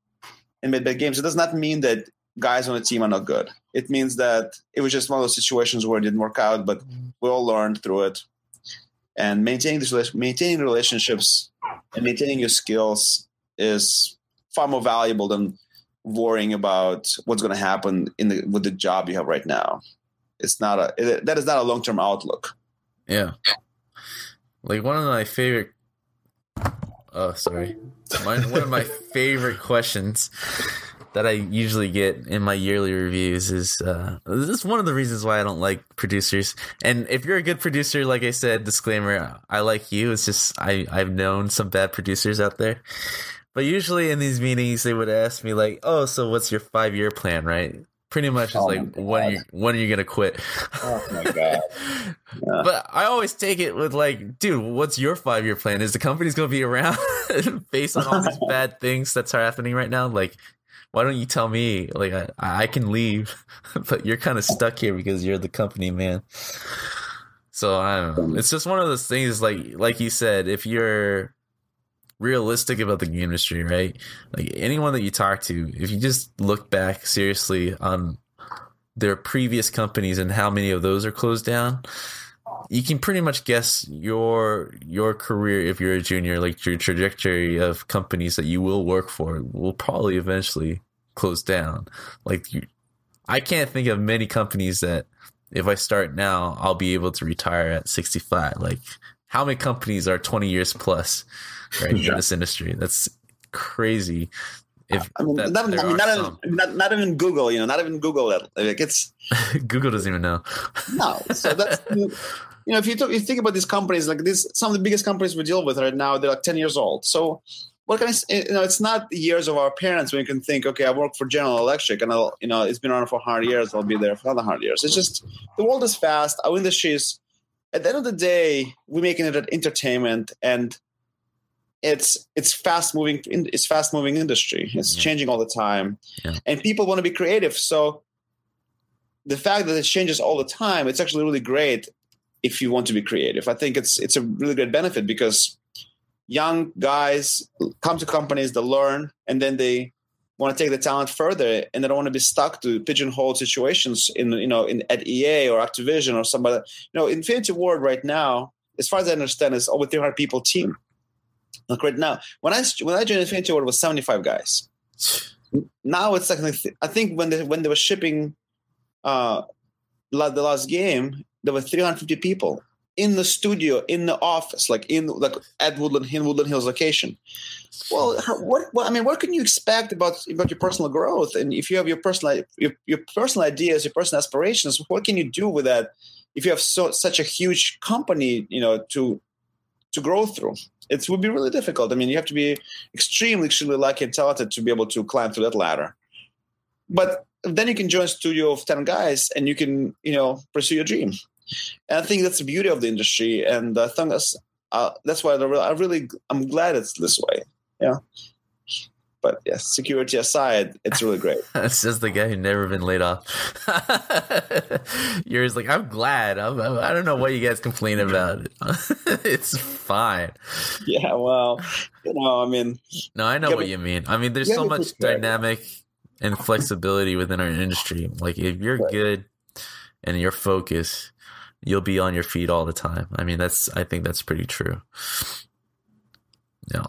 Speaker 3: and made bad games, it does not mean that guys on the team are not good. It means that it was just one of those situations where it didn't work out, but mm-hmm. we all learned through it. And maintaining this rela- maintaining relationships and maintaining your skills is far more valuable than worrying about what's going to happen in the with the job you have right now. It's not a it, that is not a long term outlook.
Speaker 2: Yeah. Like one of my favorite Oh, sorry. My, one of my favorite questions that I usually get in my yearly reviews is uh, this is one of the reasons why I don't like producers. And if you're a good producer, like I said, disclaimer, I like you. It's just I I've known some bad producers out there. But usually in these meetings, they would ask me like, "Oh, so what's your five year plan?" Right? Pretty much, it's
Speaker 3: Oh my
Speaker 2: like when
Speaker 3: God.
Speaker 2: you when are you gonna quit?
Speaker 3: Oh my god! *laughs* Yeah.
Speaker 2: But I always take it with like, dude, what's your five year plan? Is the company's gonna be around *laughs* based on all these *laughs* bad things that's happening right now? Like, why don't you tell me? Like, I, I can leave, *laughs* but you're kind of stuck here because you're the company, man. So I don't know. It's just one of those things. Like, like you said, if you're realistic about the game industry, right? Like anyone that you talk to, if you just look back seriously on their previous companies and how many of those are closed down, you can pretty much guess your your career if you're a junior, like your trajectory of companies that you will work for will probably eventually close down. Like you, I can't think of many companies that if I start now, I'll be able to retire at 65. Like how many companies are 20 years plus, right, *laughs*
Speaker 1: Yeah.
Speaker 2: in this industry? That's crazy. If
Speaker 3: I mean,
Speaker 2: that-
Speaker 3: not, I mean not, even, not, not even Google. You know, not even Google. Like it's *laughs*
Speaker 2: Google doesn't even know.
Speaker 3: no. So that's *laughs* you know, if you, talk, you think about these companies, like this, some of the biggest companies we deal with right now, they're like ten years old. So what can I? s- You know, it's not the years of our parents when you can think, okay, I work for General Electric, and I'll, you know, it's been around for hundred years. I'll be there for another hundred years. It's just the world is fast. Our industry is. At the end of the day, we're making it an entertainment, and it's it's fast moving. It's fast moving industry. It's
Speaker 2: Yeah.
Speaker 3: changing all the time,
Speaker 2: Yeah.
Speaker 3: and people want to be creative. So the fact that it changes all the time, it's actually really great if you want to be creative. I think it's it's a really great benefit because young guys come to companies, they learn, and then they want to take the talent further, and they don't want to be stuck to pigeonhole situations in you know in at EA or Activision or somebody. You know, Infinity Ward right now, as far as I understand, is over 300 people team. Like right now, when I when I joined Infinity Ward, it was 75 guys now it's like I think when they when they were shipping uh the last game, there were 350 people in the studio, in the office, like in like at Woodland Hill, Woodland Hills location. Well, what, what I mean, what can you expect about about your personal growth? And if you have your personal your, your personal ideas, your personal aspirations, what can you do with that? If you have so such a huge company, you know, to to grow through, it would be really difficult. I mean, you have to be extremely, extremely lucky and talented to be able to climb through that ladder. But then you can join a studio of 10 guys and you can, you know, pursue your dream. And I think that's the beauty of the industry. And I think that's, uh, that's why I really, I really, I'm glad it's this way. Yeah. But yes, security aside, it's really great. *laughs*
Speaker 2: That's just the guy who never been laid off. *laughs* Yours like I'm glad. I'm, I'm, I don't know what you guys complain about. *laughs* it's fine.
Speaker 3: yeah. Well, you know, I mean,
Speaker 2: No, I know what
Speaker 3: but-
Speaker 2: you mean. I mean, there's so much
Speaker 3: it's
Speaker 2: dynamic and flexibility within our industry. Like if you're
Speaker 3: Right.
Speaker 2: good and you're focused, you'll be on your feet all the time. I mean, that's I think that's pretty true. Yeah.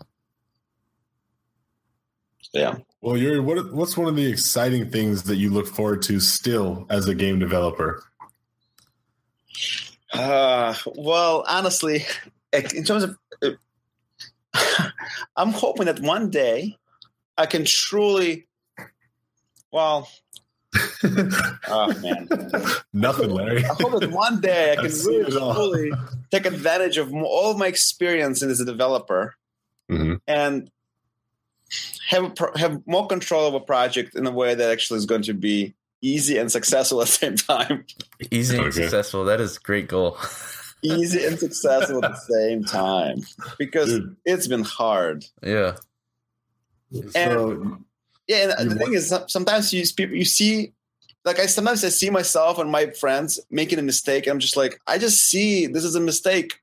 Speaker 3: yeah.
Speaker 1: Well, you're what? What's one of the exciting things that you look forward to still as a game developer?
Speaker 3: Uh, well, honestly, in terms of, *laughs* I'm hoping that one day I can truly, well, oh man, *laughs*
Speaker 1: Nothing, Larry.
Speaker 3: I hope that one day I
Speaker 1: I
Speaker 3: can
Speaker 1: see
Speaker 3: really fully take advantage of all of my experience as a developer
Speaker 1: Mhm.
Speaker 3: and have a pro- have more control of a project in a way that actually is going to be easy and successful at the same time.
Speaker 2: Easy and
Speaker 1: Okay.
Speaker 2: successful. That is a great goal. *laughs*
Speaker 3: Easy and successful at the same time because
Speaker 1: Dude.
Speaker 3: it's been hard.
Speaker 2: yeah.
Speaker 1: So
Speaker 3: Yeah, and
Speaker 1: You
Speaker 3: the thing is, sometimes you people you see, like I sometimes I see myself and my friends making a mistake, and I'm just like, I just see this is a mistake,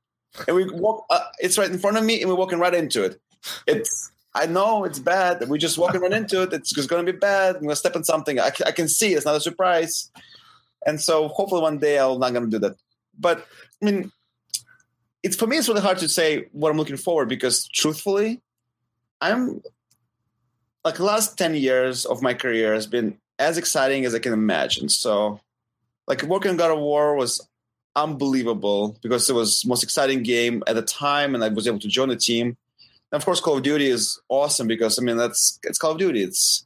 Speaker 3: and we walk. Uh, it's right in front of me, and we're walking right into it. It's I know it's bad, we're just walking right into it. It's just going to be bad. I'm going to step in something. I, I can see it's not a surprise, and so hopefully one day I'm not going to do that. But I mean, it's for me. It's really hard to say what I'm looking forward because truthfully, I'm like the last 10 years of my career has been as exciting as I can imagine. So like working on God of War was unbelievable because it was most exciting game at the time and I was able to join the team. And of course Call of Duty is awesome because I mean that's it's Call of Duty. It's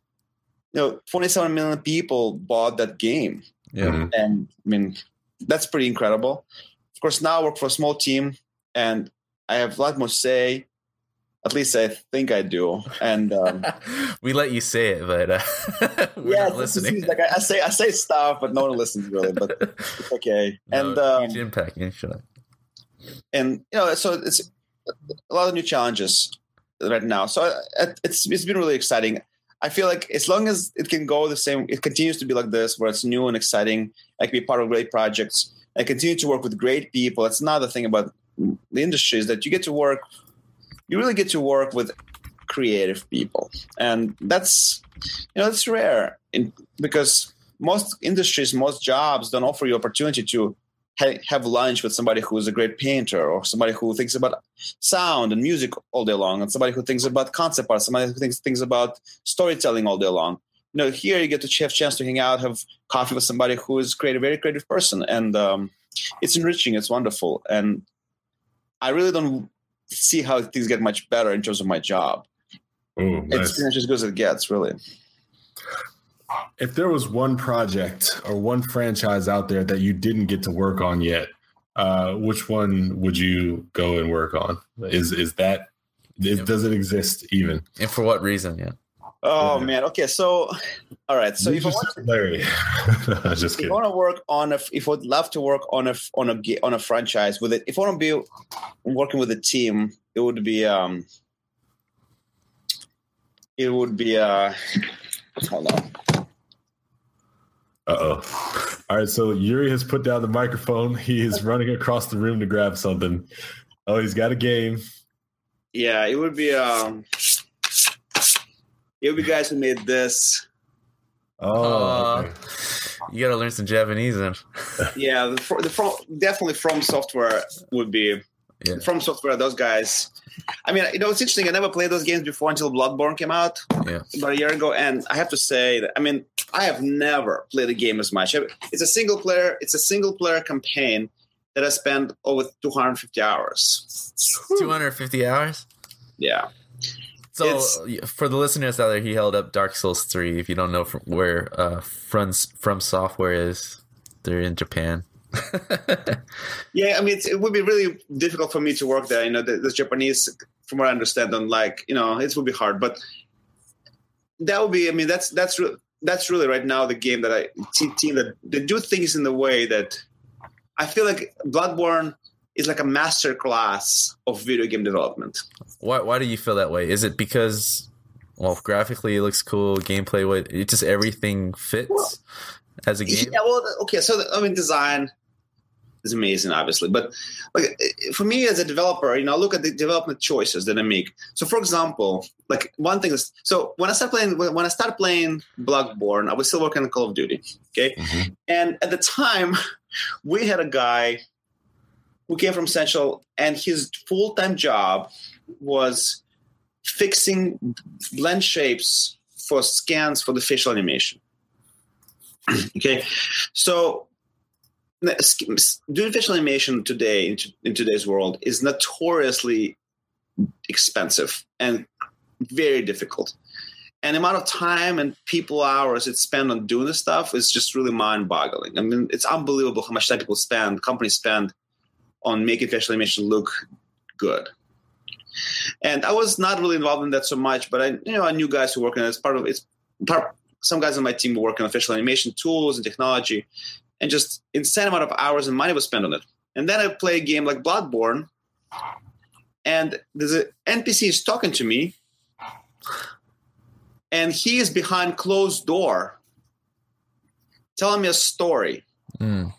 Speaker 3: you know 27 million people bought that game
Speaker 2: Yeah.
Speaker 1: Mhm.
Speaker 3: and I mean that's pretty incredible. Of course, now I work for a small team, and I have a lot more say. At least I think I do. And um, *laughs*
Speaker 2: we let you say it, but uh, *laughs* we're
Speaker 3: yeah,
Speaker 2: not listening.
Speaker 3: Like I, I say, I say stuff, but no one listens really. But *laughs* it's okay.
Speaker 2: No,
Speaker 3: and um,
Speaker 2: huge impact. Yeah,
Speaker 3: and you know, so it's a lot of new challenges right now. So uh, it's it's been really exciting. I feel like as long as it can go the same, it continues to be like this, where it's new and exciting. I can be part of great projects. I continue to work with great people. That's another thing about the industry is that you get to work. You really get to work with creative people, and that's you know it's rare in, because most industries, most jobs don't offer you opportunity to ha- have lunch with somebody who is a great painter or somebody who thinks about sound and music all day long and somebody who thinks about concept art somebody who thinks things about storytelling all day long. You know here you get to have a chance to hang out have coffee with somebody who is creative very creative person. And um, it's enriching it's wonderful. And i really don't see how things get much better in terms of my job
Speaker 1: Ooh,
Speaker 3: it's
Speaker 1: nice.
Speaker 3: pretty as good as it gets really
Speaker 1: if there was one project or one franchise out there that you didn't get to work on yet, uh, which one would you go and work on? Is is that is, does it exist even?
Speaker 2: And for what reason? Yeah.
Speaker 3: Oh
Speaker 1: Yeah.
Speaker 3: man okay so all right so
Speaker 1: You
Speaker 3: if I want
Speaker 1: Larry, *laughs* just
Speaker 3: if I want to work on a, if I'd love to work on a on a on a franchise with it, if I want to be working with a team, it would be um, it would be uh, hold on.
Speaker 1: Uh oh. All right, so Yuri has put down the microphone. He is *laughs* running across the room to grab something. Oh, he's got a game.
Speaker 3: Yeah, it would be um, it would be guys who made this.
Speaker 1: Oh,
Speaker 2: Uh,
Speaker 1: okay.
Speaker 2: You got to learn some Japanese then. *laughs*
Speaker 3: Yeah, the, fr- the from, definitely FromSoftware would be
Speaker 2: Yeah.
Speaker 3: FromSoftware. Those guys. I mean, you know, it's interesting. I never played those games before until Bloodborne came out.
Speaker 2: Yeah.
Speaker 3: about a year ago, and I have to say that I mean I have never played a game as much. It's a single player. It's a single player campaign that I spent over 250 hours.
Speaker 2: 250 hours.
Speaker 3: Yeah,
Speaker 2: So
Speaker 3: It's-
Speaker 2: for the listeners out there, he held up Dark Souls 3. If you don't know from where uh, from FromSoftware is, they're in Japan. *laughs*
Speaker 3: yeah. I mean, it's, it would be really difficult for me to work there. You know, the, the Japanese, from what I understand, don't like. You know, it would be hard, but that would be. I mean, that's that's re- that's really right now the game that I team that they do things in the way that I feel like Bloodborne is like a master class of video game development.
Speaker 2: Why why do you feel that way? Is it because well, graphically it looks cool, gameplay what it just everything fits
Speaker 3: Well,
Speaker 2: as a game?
Speaker 3: Yeah, well, okay. So the, I mean, design is amazing, obviously, but like for me as a developer, you know, I look at the development choices that I make. So, for example, like one thing is, so when I started playing, when I started playing Bloodborne, I was still working on Call of Duty. Okay,
Speaker 1: Mhm.
Speaker 3: and at the time, *laughs* we had a guy who came from Central, and his full time job was fixing blend shapes for scans for the facial animation. *clears throat* okay, so doing facial animation today in, in today's world is notoriously expensive and very difficult. And the amount of time and people hours it's spent on doing this stuff is just really mind boggling. I mean, it's unbelievable how much time people spend, companies spend on making facial animation look good. And I was not really involved in that so much, but I, you know, I knew guys who work on it. It's part of it's part. Some guys on my team were working on facial animation tools and technology, and just insane amount of hours and money was spent on it. And then I play a game like Bloodborne, and there's an NPC is talking to me, and he is behind closed door, telling me a story. Mm.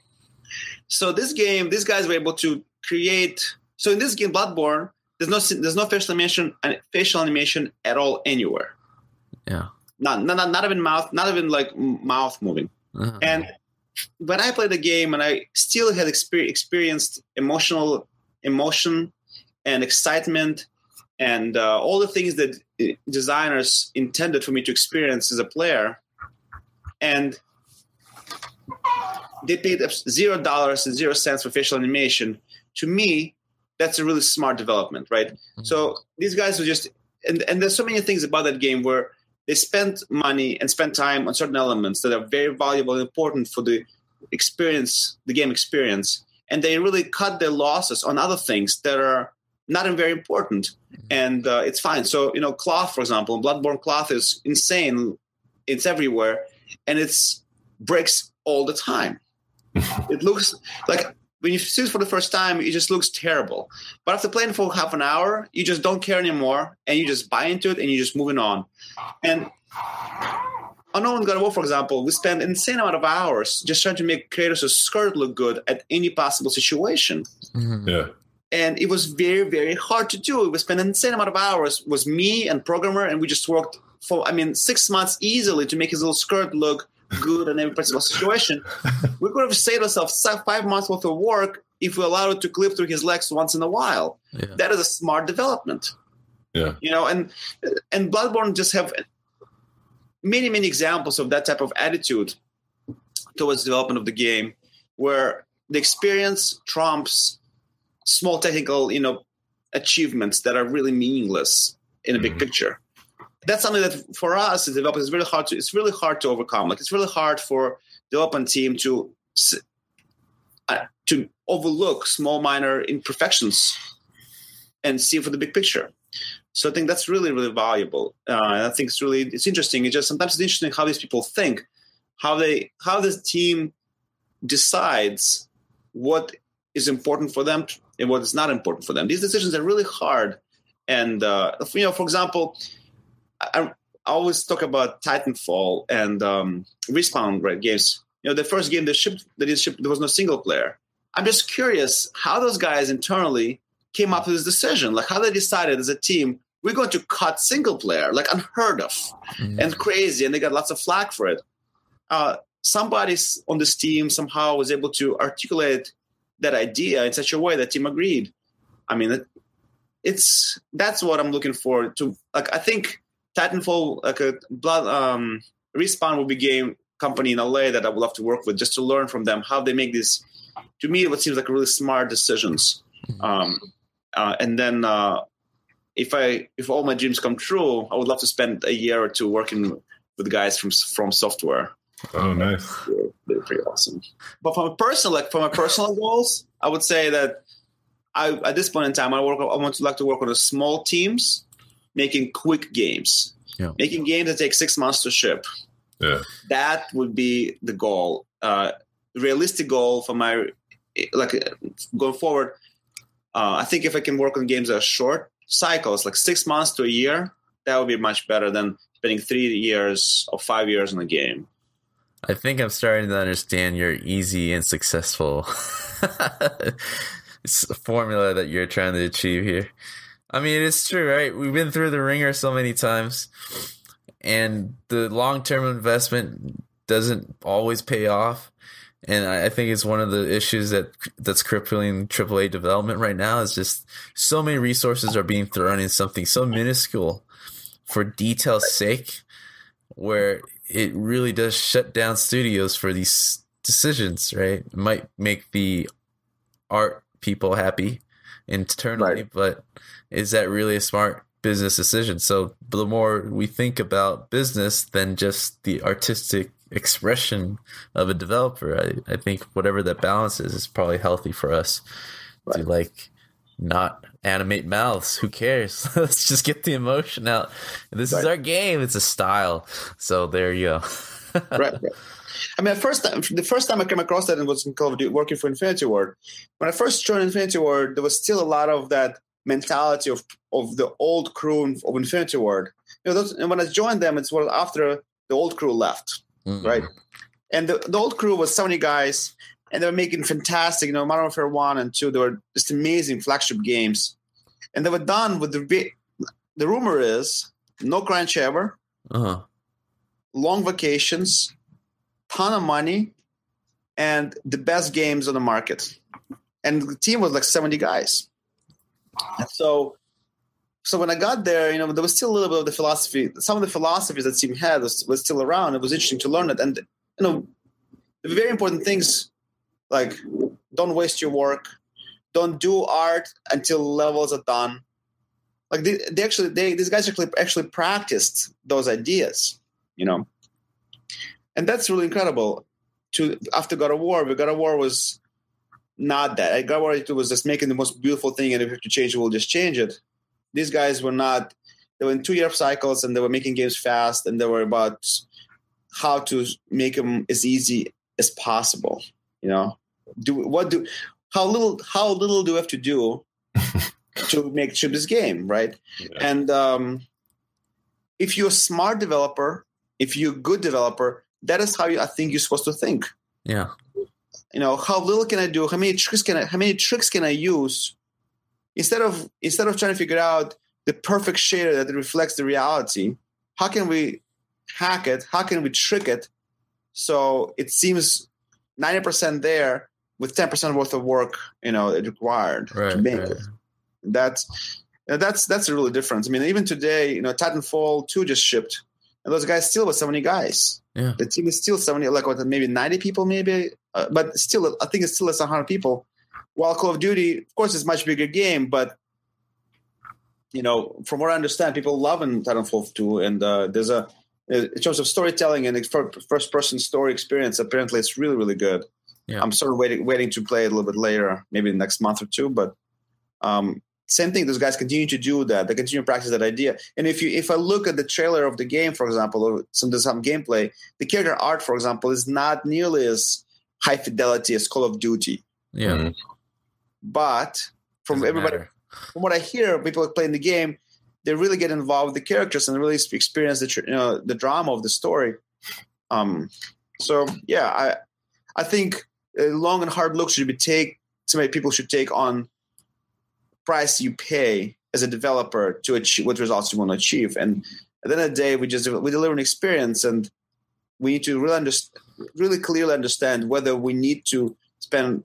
Speaker 3: So this game, these guys were able to create. So in this game, Bloodborne, there's no there's no facial animation facial animation at all anywhere.
Speaker 2: Yeah.
Speaker 3: Not not not even mouth, not even like mouth moving. Uh-huh. And when I played the game, and I still had exper- experienced emotional emotion and excitement and uh, all the things that uh, designers intended for me to experience as a player, and they paid zero dollars and zero cents for facial animation. To me, that's a really smart development, right? Mm-hmm. So these guys are just and, and there's so many things about that game where they spent money and spent time on certain elements that are very valuable and important for the experience, the game experience, and they really cut their losses on other things that are not very important, mm-hmm. and uh, it's fine. So you know, cloth, for example, Bloodborne cloth is insane; it's everywhere, and it's breaks all the time. *laughs* it looks like when you see it for the first time, it just looks terrible. But after playing for half an hour, you just don't care anymore, and you just buy into it, and you're just moving on. And on No One Got War, for example, we spend an insane amount of hours just trying to make Kratos' skirt look good at any possible situation.
Speaker 1: Mm-hmm. Yeah.
Speaker 3: And it was very, very hard to do. We spent an insane amount of hours. It was me and programmer, and we just worked for, I mean, six months easily to make his little skirt look good in every possible situation. we could have saved ourselves five months worth of work if we allowed it to clip through his legs once in a while. Yeah. That is a smart development.
Speaker 1: Yeah.
Speaker 3: You know, and and Bloodborne just have many, many examples of that type of attitude towards development of the game where the experience trumps small technical, you know, achievements that are really meaningless in a big mm-hmm. picture that's something that for us as developers is really hard to it's really hard to overcome. Like it's really hard for development team to uh, to overlook small minor imperfections and see for the big picture. So I think that's really really valuable. Uh, I think it's really it's interesting. It's just sometimes it's interesting how these people think, how they how this team decides what is important for them and what is not important for them. These decisions are really hard. And uh, you know, for example, I, I always talk about Titanfall and um, Respawn right, games. You know, the first game that shipped that is shipped, there was no single player. I'm just curious how those guys internally came up with this decision. Like how they decided as a team, we're going to cut single player, like unheard of mm-hmm. and crazy, and they got lots of flack for it. Uh, somebody on this team somehow was able to articulate that idea in such a way that team agreed. I mean, it's that's what I'm looking for to. Like, I think Titanfall, like a blood um, respawn will be game company in LA that I would love to work with just to learn from them how they make these. To me, what seems like really smart decisions. Mm-hmm. Um, uh, and then uh, if I if all my dreams come true, I would love to spend a year or two working with guys from FromSoftware.
Speaker 1: Oh, nice!
Speaker 3: They're, they're pretty awesome. But from a personal, like from my personal *laughs* goals, I would say that I at this point in time, I work. I want to like to work with small teams making quick games, yeah. making games that take six months to ship.
Speaker 1: Yeah.
Speaker 3: That would be the goal. Uh, realistic goal for my like going forward. Uh, I think if I can work on games that are short cycles, like six months to a year, that would be much better than spending three years or five years on a game.
Speaker 2: I think I'm starting to understand your easy and successful *laughs* formula that you're trying to achieve here. I mean, it's true, right? We've been through the wringer so many times, and the long term investment doesn't always pay off. And I think it's one of the issues that that's crippling AAA development right now. Is just so many resources are being thrown in something so minuscule for detail's sake, where it really does shut down studios for these decisions, right? It might make the art people happy internally,
Speaker 3: Right.
Speaker 2: but is that really a smart business decision? So the more we think about business than just the artistic expression of a developer, I, I think whatever that balance is is probably healthy for us to like not animate mouths. Who cares? *laughs* Let's just get the emotion out. This is our game. It's a style. So there you go. *laughs*
Speaker 3: right, right. I mean, first, the first time I came across that and was in Call of Duty working for Infinity Ward. When I first joined Infinity Ward, there was still a lot of that mentality of of the old crew of Infinity Ward. You know, those, and when I joined them, it's well after the old crew left,
Speaker 2: Mm.
Speaker 3: right? And the, the old crew was 70 guys, and they were making fantastic, you know, Modern Warfare 1 and 2. They were just amazing flagship games. And they were done with the the rumor is no crunch ever,
Speaker 2: Uh-huh.
Speaker 3: long vacations, ton of money, and the best games on the market. And the team was like 70 guys. And so so when I got there, you know, there was still a little bit of the philosophy. Some of the philosophies that team had was, was still around. It was interesting to learn it. And you know, the very important things like don't waste your work, don't do art until levels are done. Like they, they actually they these guys actually actually practiced those ideas, you know. And that's really incredible. To after God of War, but God of War was not that. God of War it was just making the most beautiful thing, and if you have to change it, we'll just change it. These guys were not. They were in two-year cycles, and they were making games fast, and they were about how to make them as easy as possible. You know, do what do how little how little do we have to do *laughs* to make ship this game, right? And um, if you're a smart developer, if you're a good developer, that is how you, I think you're supposed to think.
Speaker 2: Yeah.
Speaker 3: You know, how little can I do? How many tricks can I? How many tricks can I use? Instead of instead of trying to figure out the perfect shader that reflects the reality, how can we hack it? How can we trick it so it seems ninety percent there with ten percent worth of work? You know, it required to make
Speaker 2: right.
Speaker 3: it that's that's that's a really difference. I mean, even today, you know, Titanfall two just shipped, and those guys still were seventy guys.
Speaker 2: Yeah.
Speaker 3: The team is still seventy, like what, maybe ninety people, maybe, uh, but still, I think it's still less than hundred people. While Call of Duty, of course, is a much bigger game, but you know, from what I understand, people love in Titanfall two, and uh, there's a in terms of storytelling and first person story experience. Apparently, it's really really good.
Speaker 2: Yeah.
Speaker 3: I'm sort of waiting waiting to play it a little bit later, maybe next month or two, but um, same thing those guys continue to do that they continue to practice that idea and if you if i look at the trailer of the game for example or some there's some gameplay the character art for example is not nearly as high fidelity as call of duty
Speaker 2: Yeah.
Speaker 1: Mhm.
Speaker 3: but from
Speaker 2: Doesn't
Speaker 3: everybody
Speaker 2: matter.
Speaker 3: from what i hear people playing the game they really get involved with the characters and really experience the you know the drama of the story um so yeah i i think a long and hard look should be take somebody people should take on price you pay as a developer to achieve what results you want to achieve. And at the end of the day, we just we deliver an experience, and we need to really understand, really clearly understand whether we need to spend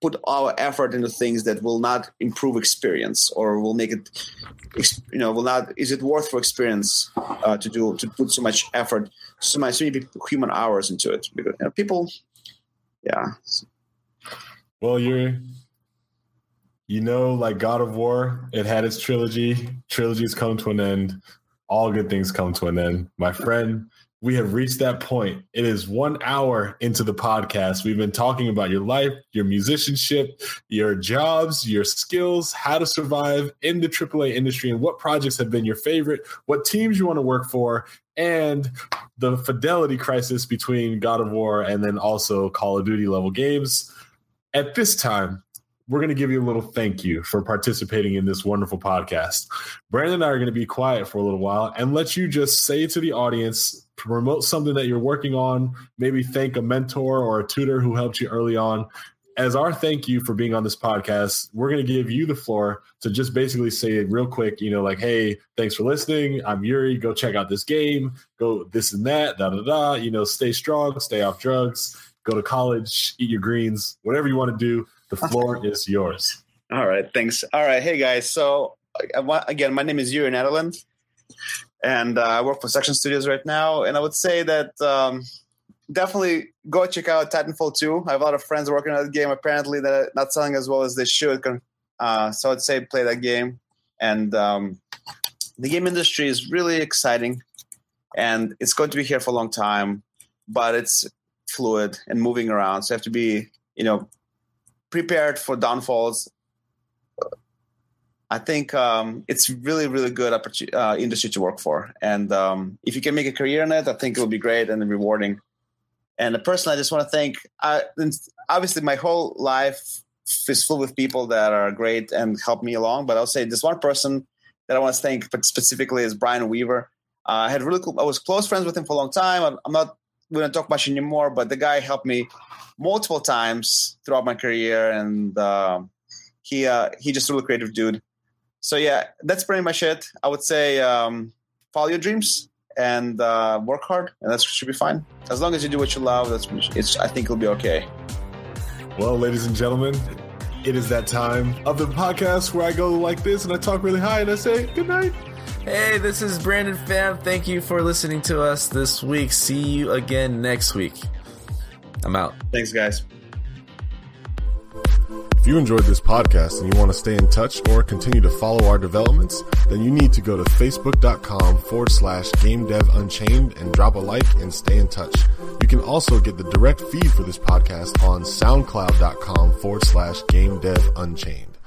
Speaker 3: put our effort into things that will not improve experience or will make it you know will not is it worth for experience uh, to do to put so much effort so much so many human hours into it because you know, people yeah
Speaker 1: Well, you're, you know, like God of War, it had its trilogy. Trilogies come to an end. All good things come to an end. My friend, we have reached that point. It is one hour into the podcast. We've been talking about your life, your musicianship, your jobs, your skills, how to survive in the AAA industry, and what projects have been your favorite, what teams you want to work for, and the fidelity crisis between God of War and then also Call of Duty level games. At this time, we're going to give you a little thank you for participating in this wonderful podcast. Brandon and I are going to be quiet for a little while and let you just say to the audience, promote something that you're working on, maybe thank a mentor or a tutor who helped you early on. As our thank you for being on this podcast, we're going to give you the floor to just basically say it real quick, you know, like, hey, thanks for listening. I'm Yuri. Go check out this game. Go this and that, da da da. You know, stay strong, stay off drugs, go to college, eat your greens, whatever you want to do. The floor is yours.
Speaker 3: All right, thanks. All right, hey guys. So again, my name is Yuri Netherland, and uh, I work for Section Studios right now. And I would say that um, definitely go check out Titanfall 2. I have a lot of friends working on that game. Apparently, they're not selling as well as they should. Uh, so I'd say play that game. And um, the game industry is really exciting, and it's going to be here for a long time. But it's fluid and moving around, so you have to be, you know, prepared for downfalls. I think um, it's really, really good uh, industry to work for, and um, if you can make a career in it, I think it will be great and rewarding. And the person I just want to thank, I, obviously, my whole life is full with people that are great and help me along. But I'll say this one person that I want to thank specifically is Brian Weaver. Uh, I had really cool, I was close friends with him for a long time. I'm, I'm not going to talk much anymore, but the guy helped me multiple times throughout my career, and uh, he uh, he just a really creative dude. So yeah, that's pretty much it. I would say um, follow your dreams and uh, work hard, and that should be fine. As long as you do what you love, that's it's. I think it'll be okay.
Speaker 1: Well, ladies and gentlemen, it is that time of the podcast where I go like this and I talk really high and I say good night.
Speaker 2: Hey, this is Brandon Pham. Thank you for listening to us this week. See you again next week. I'm out.
Speaker 3: Thanks, guys.
Speaker 1: If you enjoyed this podcast and you want to stay in touch or continue to follow our developments, then you need to go to facebook.com forward slash game dev unchained and drop a like and stay in touch. You can also get the direct feed for this podcast on soundcloud.com forward slash game dev unchained.